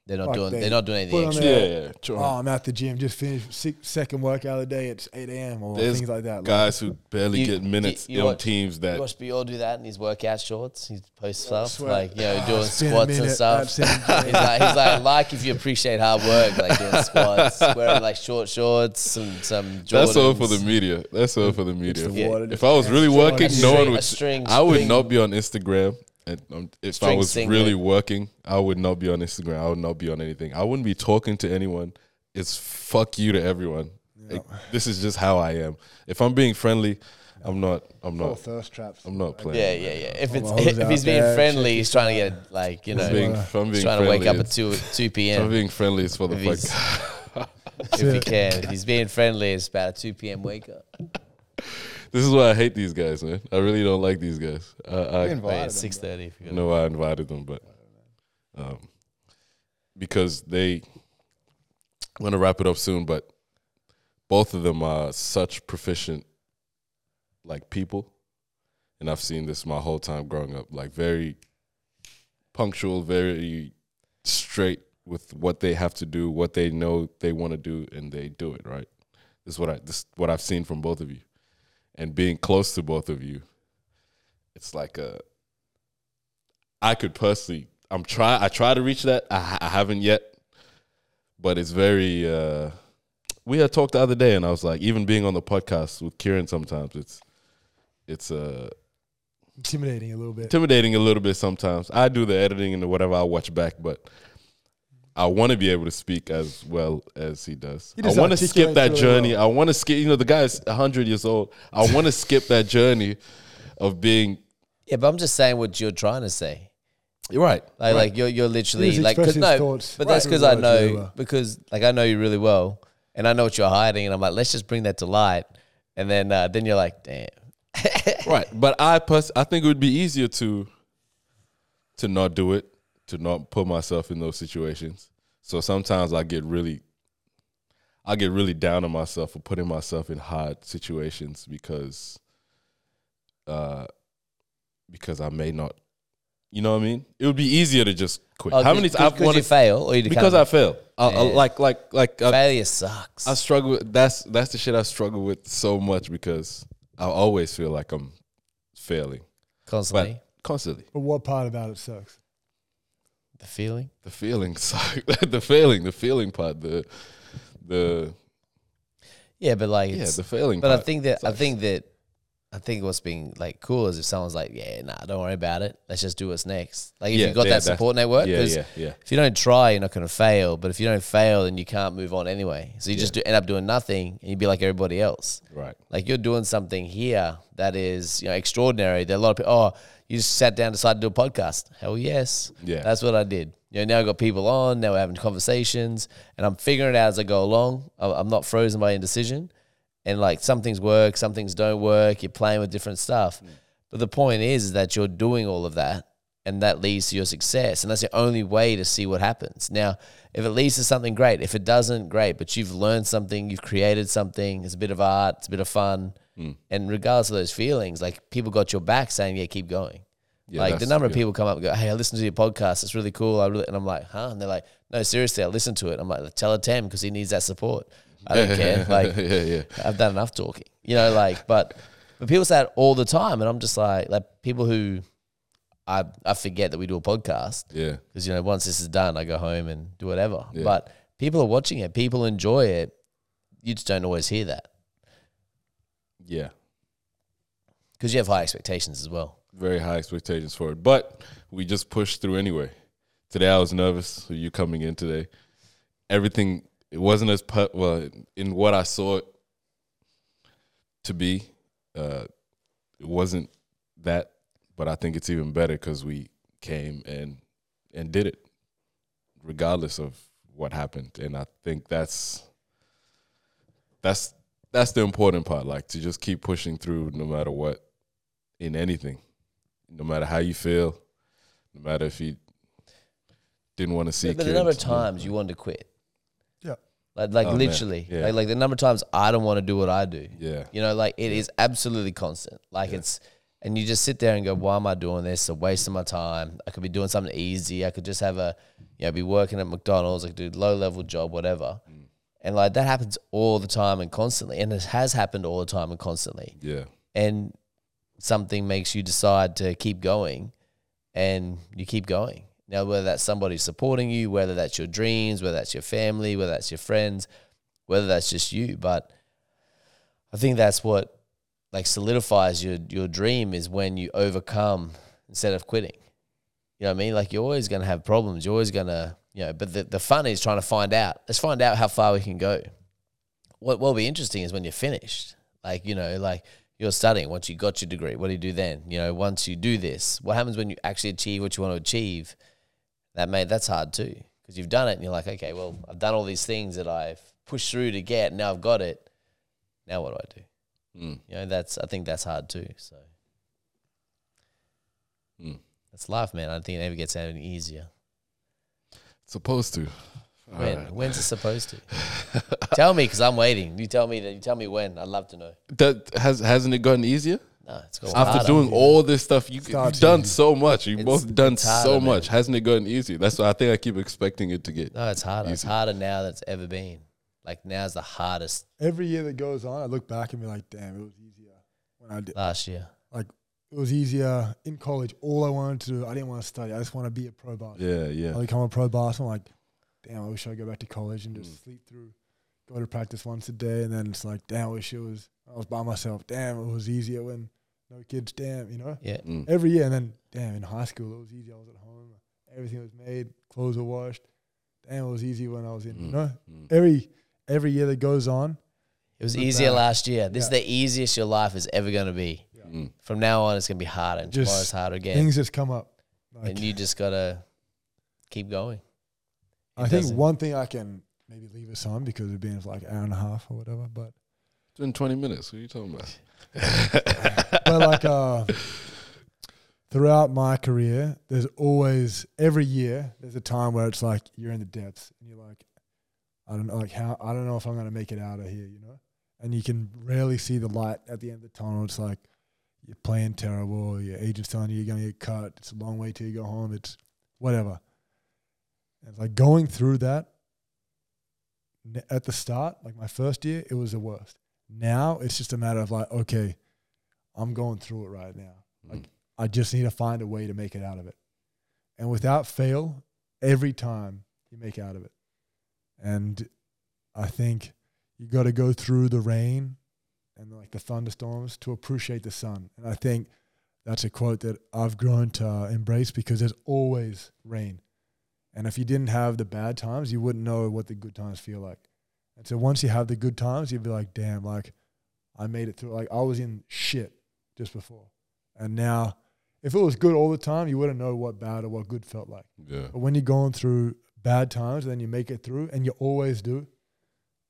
[SPEAKER 2] They're not
[SPEAKER 1] Like
[SPEAKER 2] doing.
[SPEAKER 1] they
[SPEAKER 2] They, are not doing anything extra.
[SPEAKER 1] their-
[SPEAKER 3] Yeah, yeah. Sure.
[SPEAKER 1] Oh, I'm at the gym. Just finished six, second workout of the day. It's 8 a.m. or
[SPEAKER 3] There's
[SPEAKER 1] things like that. Like,
[SPEAKER 3] Guys who barely
[SPEAKER 2] You-
[SPEAKER 3] get minutes
[SPEAKER 2] you
[SPEAKER 3] on
[SPEAKER 2] watch-
[SPEAKER 3] teams
[SPEAKER 2] You
[SPEAKER 3] that
[SPEAKER 2] watch Bior do that in his workout shorts. He posts stuff like you know doing
[SPEAKER 1] spin
[SPEAKER 2] squats and stuff. He's like, he's like, like if you appreciate hard work, like doing squats, wearing like short shorts, some some. Jordans.
[SPEAKER 3] That's all for the media. That's all for the media.
[SPEAKER 1] the
[SPEAKER 3] If- if I was really working, no one would. I would not be on Instagram. And um, if I was
[SPEAKER 2] singlet.
[SPEAKER 3] really working, I would not be on Instagram. I would not be on anything. I wouldn't be talking to anyone. It's fuck you to everyone. Like, this is just how I am. If I'm being friendly, I'm not. I'm
[SPEAKER 1] full
[SPEAKER 3] not.
[SPEAKER 1] thirst traps.
[SPEAKER 3] I'm not playing.
[SPEAKER 2] Yeah, yeah, yeah. If it's
[SPEAKER 1] the
[SPEAKER 2] if he's being
[SPEAKER 1] there,
[SPEAKER 2] friendly, he's trying to get like you know,
[SPEAKER 3] If I'm being, if I'm
[SPEAKER 2] he's
[SPEAKER 3] being
[SPEAKER 2] trying to wake up at two two
[SPEAKER 3] if I'm
[SPEAKER 2] p.m.
[SPEAKER 3] being friendly, it's for the fuck.
[SPEAKER 2] if he can. If he's being friendly, it's about a two p.m. wake up.
[SPEAKER 3] This is why I hate these guys, man. I really don't like these guys. I, I,
[SPEAKER 5] invited
[SPEAKER 2] Wait,
[SPEAKER 5] him,
[SPEAKER 2] six
[SPEAKER 5] bro.
[SPEAKER 2] thirty. If
[SPEAKER 3] I
[SPEAKER 2] you
[SPEAKER 3] know I invited them, but um, because they I'm gonna wrap it up soon, but both of them are such proficient like people. And I've seen this my whole time growing up. Like very punctual, very straight with what they have to do, what they know they want to do, and they do it, right? This is what I this is what I've seen from both of you. And being close to both of you, it's like a I could personally, I'm try, I try to reach that. I, I haven't yet, but it's very. uh We had talked the other day, and I was like, even being on the podcast with Kirron, sometimes it's, it's uh
[SPEAKER 1] Intimidating a little bit.
[SPEAKER 3] intimidating a little bit. Sometimes I do the editing and the whatever. I watch back, but. I want to be able to speak as well as he does.
[SPEAKER 1] He
[SPEAKER 3] I want to skip that
[SPEAKER 1] really
[SPEAKER 3] journey. I want to skip. You know, the guy's hundred years old. I want to skip that journey of being.
[SPEAKER 2] Yeah, but I'm just saying what you're trying to say.
[SPEAKER 3] You're right.
[SPEAKER 2] Like,
[SPEAKER 3] right.
[SPEAKER 2] like you're you're literally
[SPEAKER 1] like was
[SPEAKER 2] like 'cause
[SPEAKER 1] expressing
[SPEAKER 2] no,
[SPEAKER 1] his thoughts
[SPEAKER 2] but that's
[SPEAKER 1] through
[SPEAKER 2] because I know because like I know you really well, and I know what you're hiding, and I'm like, let's just bring that to light, and then uh, then you're like, damn,
[SPEAKER 3] right but i pers- i think it would be easier to to not do it to not put myself in those situations so sometimes i get really I get really down on myself for putting myself in hard situations because, uh, because I may not. You know what I mean? It would be easier to just quit.
[SPEAKER 2] Oh,
[SPEAKER 3] How
[SPEAKER 2] 'cause-
[SPEAKER 3] many
[SPEAKER 2] cause-
[SPEAKER 3] times
[SPEAKER 2] cause you fail or you
[SPEAKER 3] because I fail. I, I- like like like I,
[SPEAKER 2] failure sucks.
[SPEAKER 3] I struggle. With, that's that's the shit I struggle with so much because I always feel like I'm failing,
[SPEAKER 2] constantly.
[SPEAKER 3] but constantly.
[SPEAKER 1] But what part about it sucks?
[SPEAKER 2] The feeling.
[SPEAKER 3] The feeling suck. the failing, the feeling part, the the
[SPEAKER 2] Yeah, but like
[SPEAKER 3] yeah, the feeling.
[SPEAKER 2] But I think that I think that I think what's being like cool is if someone's like, yeah, nah, don't worry about it. Let's just do what's next. Like if
[SPEAKER 3] Yeah,
[SPEAKER 2] you've got
[SPEAKER 3] yeah,
[SPEAKER 2] that support network.
[SPEAKER 3] yeah, yeah, yeah.
[SPEAKER 2] If you don't try, you're not going to fail. But if you don't fail, then you can't move on anyway. So you just do, end up doing nothing, and you'd be like everybody else.
[SPEAKER 3] Right.
[SPEAKER 2] Like you're doing something here that is you know extraordinary. There are a lot of people. Oh, you just sat down, decided to do a podcast. Hell yes.
[SPEAKER 3] Yeah.
[SPEAKER 2] That's what I did. You know, now I've got people on. Now we're having conversations, and I'm figuring it out as I go along. I'm not frozen by indecision, and like some things work, some things don't work. You're playing with different stuff, mm. but the point is, is that you're doing all of that, and that leads to your success, and that's the only way to see what happens. Now, if it leads to something great, if it doesn't, great. But you've learned something, you've created something. It's a bit of art, it's a bit of fun, mm. and regardless of those feelings, like people got your back, saying, "Yeah, keep going."
[SPEAKER 3] Yeah,
[SPEAKER 2] like the number of people come up and go, "Hey, I listened to your podcast. It's really cool." I really, and I'm like, "Huh?" And they're like, "No, seriously, I listened to it." I'm like, "Tell Atem because he needs that support." I don't care. Like,
[SPEAKER 3] yeah, yeah.
[SPEAKER 2] I've done enough talking, you know. Like, but but people say that all the time, and I'm just like, like people who I I forget that we do a podcast
[SPEAKER 3] Yeah.
[SPEAKER 2] because you know once this is done, I go home and do whatever.
[SPEAKER 3] Yeah.
[SPEAKER 2] But people are watching it. People enjoy it. You just don't always hear that
[SPEAKER 3] Yeah.
[SPEAKER 2] because you have high expectations as well.
[SPEAKER 3] Very high expectations for it. But we just pushed through anyway. Today I was nervous. So you coming in today. Everything it wasn't as pu- well in what I saw it to be. Uh, it wasn't that, but I think it's even better because we came and and did it, regardless of what happened. And I think that's that's that's the important part. Like to just keep pushing through no matter what, in anything, no matter how you feel, no matter if you didn't want to see.
[SPEAKER 2] but the number of times you wanted to quit. Like like
[SPEAKER 3] Oh, man.
[SPEAKER 2] literally,
[SPEAKER 3] Yeah.
[SPEAKER 2] like like the number of times I don't want to do what I do.
[SPEAKER 3] Yeah.
[SPEAKER 2] You know, like it is absolutely constant. Like it's, and you just sit there and go, why am I doing this? It's a waste of my time. I could be doing something easy. I could just have a, you know, be working at McDonald's. I could do low level job, whatever. Mm. And like that happens all the time and constantly. And it has happened all the time and constantly.
[SPEAKER 3] Yeah.
[SPEAKER 2] And something makes you decide to keep going and you keep going. Now, whether that's somebody supporting you, whether that's your dreams, whether that's your family, whether that's your friends, whether that's just you. But I think that's what like solidifies your your dream is when you overcome instead of quitting. You know what I mean? Like you're always gonna have problems. You're always gonna, you know, but the, the fun is trying to find out. Let's find out how far we can go. What what'll be interesting is when you're finished. Like, you know, like you're studying, once you got your degree, what do you do then? You know, once you do this, what happens when you actually achieve what you want to achieve? That made that's hard too. Because you've done it and you're like, okay, well, I've done all these things that I've pushed through to get, now I've got it. Now what do I do?
[SPEAKER 3] Mm.
[SPEAKER 2] You know, that's I think that's hard too. So
[SPEAKER 3] Mm.
[SPEAKER 2] that's life, man. I don't think it ever gets any easier.
[SPEAKER 3] Supposed to.
[SPEAKER 2] When?
[SPEAKER 3] Alright.
[SPEAKER 2] When's it supposed to? tell me, because I'm waiting. You tell me that. You tell me when. I'd love to know.
[SPEAKER 3] That has hasn't it gotten easier
[SPEAKER 2] No, it's got
[SPEAKER 3] after
[SPEAKER 2] harder.
[SPEAKER 3] doing all this stuff? you, you've done so much. You've
[SPEAKER 2] It's-
[SPEAKER 3] both done
[SPEAKER 2] it's harder,
[SPEAKER 3] so
[SPEAKER 2] man.
[SPEAKER 3] much. Hasn't it gotten easier? That's why I think I keep expecting it to get.
[SPEAKER 2] No, it's harder. It's harder now than it's ever been. Like now's the hardest.
[SPEAKER 1] Every year that goes on, I look back and be like, damn, it was easier when I did.
[SPEAKER 2] Last year, Like
[SPEAKER 1] It was easier in college. All I wanted to do, I didn't want to study. I just want to be a pro basketball.
[SPEAKER 3] Yeah, yeah.
[SPEAKER 1] I become a pro basketball. I'm like, damn, I wish I could go back to college and just
[SPEAKER 3] Mm.
[SPEAKER 1] sleep through, go to practice once a day, and then it's like, damn, I wish it was. I was by myself. Damn, it was easier when no kids. Damn, you know.
[SPEAKER 2] yeah.
[SPEAKER 3] Mm.
[SPEAKER 1] Every year, and then damn, in high school it was easy. I was at home. Everything was made. Clothes were washed. Damn, it was easy when I was in. You
[SPEAKER 3] Mm.
[SPEAKER 1] know,
[SPEAKER 3] Mm.
[SPEAKER 1] every every year that goes on,
[SPEAKER 2] It was easier
[SPEAKER 1] back.
[SPEAKER 2] last year. This is the easiest your life is ever going to be.
[SPEAKER 3] Mm.
[SPEAKER 2] From now on, it's going to be harder, and
[SPEAKER 1] Just
[SPEAKER 2] tomorrow's harder again.
[SPEAKER 1] things just come up. Like,
[SPEAKER 2] and you just got to keep going.
[SPEAKER 1] I think one thing I can maybe leave us on because we've been like an hour and a half or whatever, but
[SPEAKER 3] It's been 20 minutes. What are you talking about?
[SPEAKER 1] but like uh, throughout my career, there's always every year there's a time where it's like you're in the depths and you're like, I don't know, like how I don't know if I'm gonna make it out of here, you know. And you can rarely see the light at the end of the tunnel. It's like you're playing terrible. Your agent's telling you you're gonna get cut. It's a long way till you go home. It's whatever. And it's like going through that at the start, like my first year, it was the worst. Now it's just a matter of like, okay, I'm going through it right now. Mm-hmm. Like I just need to find a way to make it out of it. And without fail, every time you make out of it. And I think you got to go through the rain and like the thunderstorms to appreciate the sun. And I think that's a quote that I've grown to embrace because there's always rain. And if you didn't have the bad times, you wouldn't know what the good times feel like. And so once you have the good times, you'd be like, damn, like I made it through. Like I was in shit just before. And now, if it was good all the time, you wouldn't know what bad or what good felt like.
[SPEAKER 3] Yeah.
[SPEAKER 1] But when you're going through bad times, then you make it through, and you always do.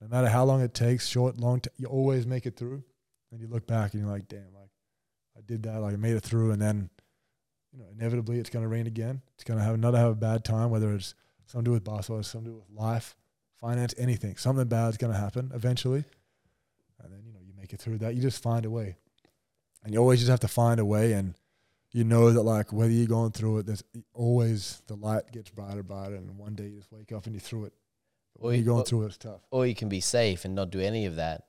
[SPEAKER 1] No matter how long it takes, short, long, t- you always make it through. And you look back and you're like, damn, like I did that, like I made it through, and then, you know, inevitably it's gonna rain again. It's gonna have another have a bad time, whether it's something to do with basketball, something to do with life, finance, anything. Something bad's gonna happen eventually, and then you know you make it through that. You just find a way, and you always just have to find a way and you know that like whether you're going through it, there's always the light gets brighter, and brighter, and one day you just wake up and you're through it. But
[SPEAKER 2] Or
[SPEAKER 1] when
[SPEAKER 2] you-
[SPEAKER 1] you're going
[SPEAKER 2] or-
[SPEAKER 1] through it, it's tough.
[SPEAKER 2] Or you can be safe and not do any of that,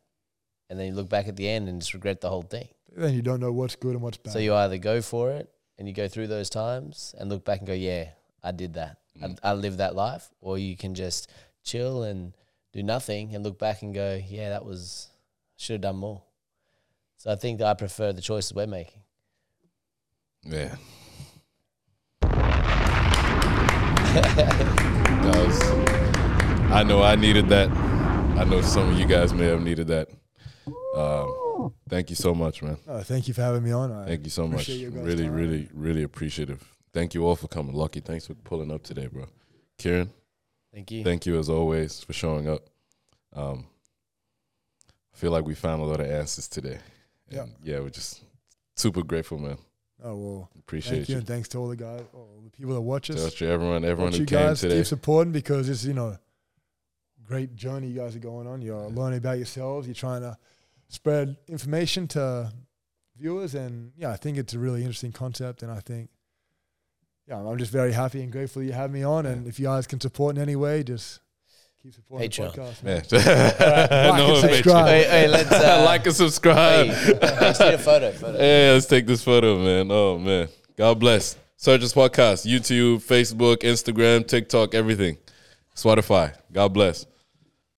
[SPEAKER 2] and then you look back at the end and just regret the whole thing.
[SPEAKER 1] Then you don't know what's good and what's bad.
[SPEAKER 2] So you either go for it and you go through those times and look back and go, yeah, I did that.
[SPEAKER 3] Mm.
[SPEAKER 2] I, I lived that life. Or you can just chill and do nothing and look back and go, yeah, that was, should have done more. So I think that I prefer the choices we're making.
[SPEAKER 3] Yeah. Guys, I know I needed that. I know some of you guys may have needed that. Um, thank you so much, man.
[SPEAKER 1] No, thank you for having me on. I
[SPEAKER 3] Thank you so much.
[SPEAKER 1] appreciate
[SPEAKER 3] Really,
[SPEAKER 1] time.
[SPEAKER 3] really, really appreciative. Thank you all for coming. Lucky, thanks for pulling up today, bro. Kirron,
[SPEAKER 2] Thank you.
[SPEAKER 3] thank you as always for showing up. Um, I feel like we found a lot of answers today.
[SPEAKER 1] Yeah.
[SPEAKER 3] And yeah, we're just super grateful, man.
[SPEAKER 1] Oh well,
[SPEAKER 3] Appreciate
[SPEAKER 1] thank you,
[SPEAKER 3] you.
[SPEAKER 1] and thanks to all the guys, all the people that watch us.
[SPEAKER 3] Shout out to everyone, everyone
[SPEAKER 1] Watch
[SPEAKER 3] who
[SPEAKER 1] you
[SPEAKER 3] came
[SPEAKER 1] guys
[SPEAKER 3] today.
[SPEAKER 1] keep supporting because it's you know great journey you guys are going on. You're learning about yourselves. You're trying to spread information to viewers, and yeah, I think it's a really interesting concept. And I think yeah, I'm just very happy and grateful you have me on. And if you guys can support in any way, just keep supporting
[SPEAKER 2] Patreon.
[SPEAKER 1] the podcast.
[SPEAKER 3] Yeah.
[SPEAKER 1] Like
[SPEAKER 3] No,
[SPEAKER 1] and subscribe.
[SPEAKER 2] Hey, hey, let's uh,
[SPEAKER 3] like and subscribe.
[SPEAKER 2] Hey, let's take a photo. photo.
[SPEAKER 3] Hey, let's take this photo, man. Oh man. God bless. Searchers Podcast, YouTube, Facebook, Instagram, TikTok, everything. Spotify. God bless.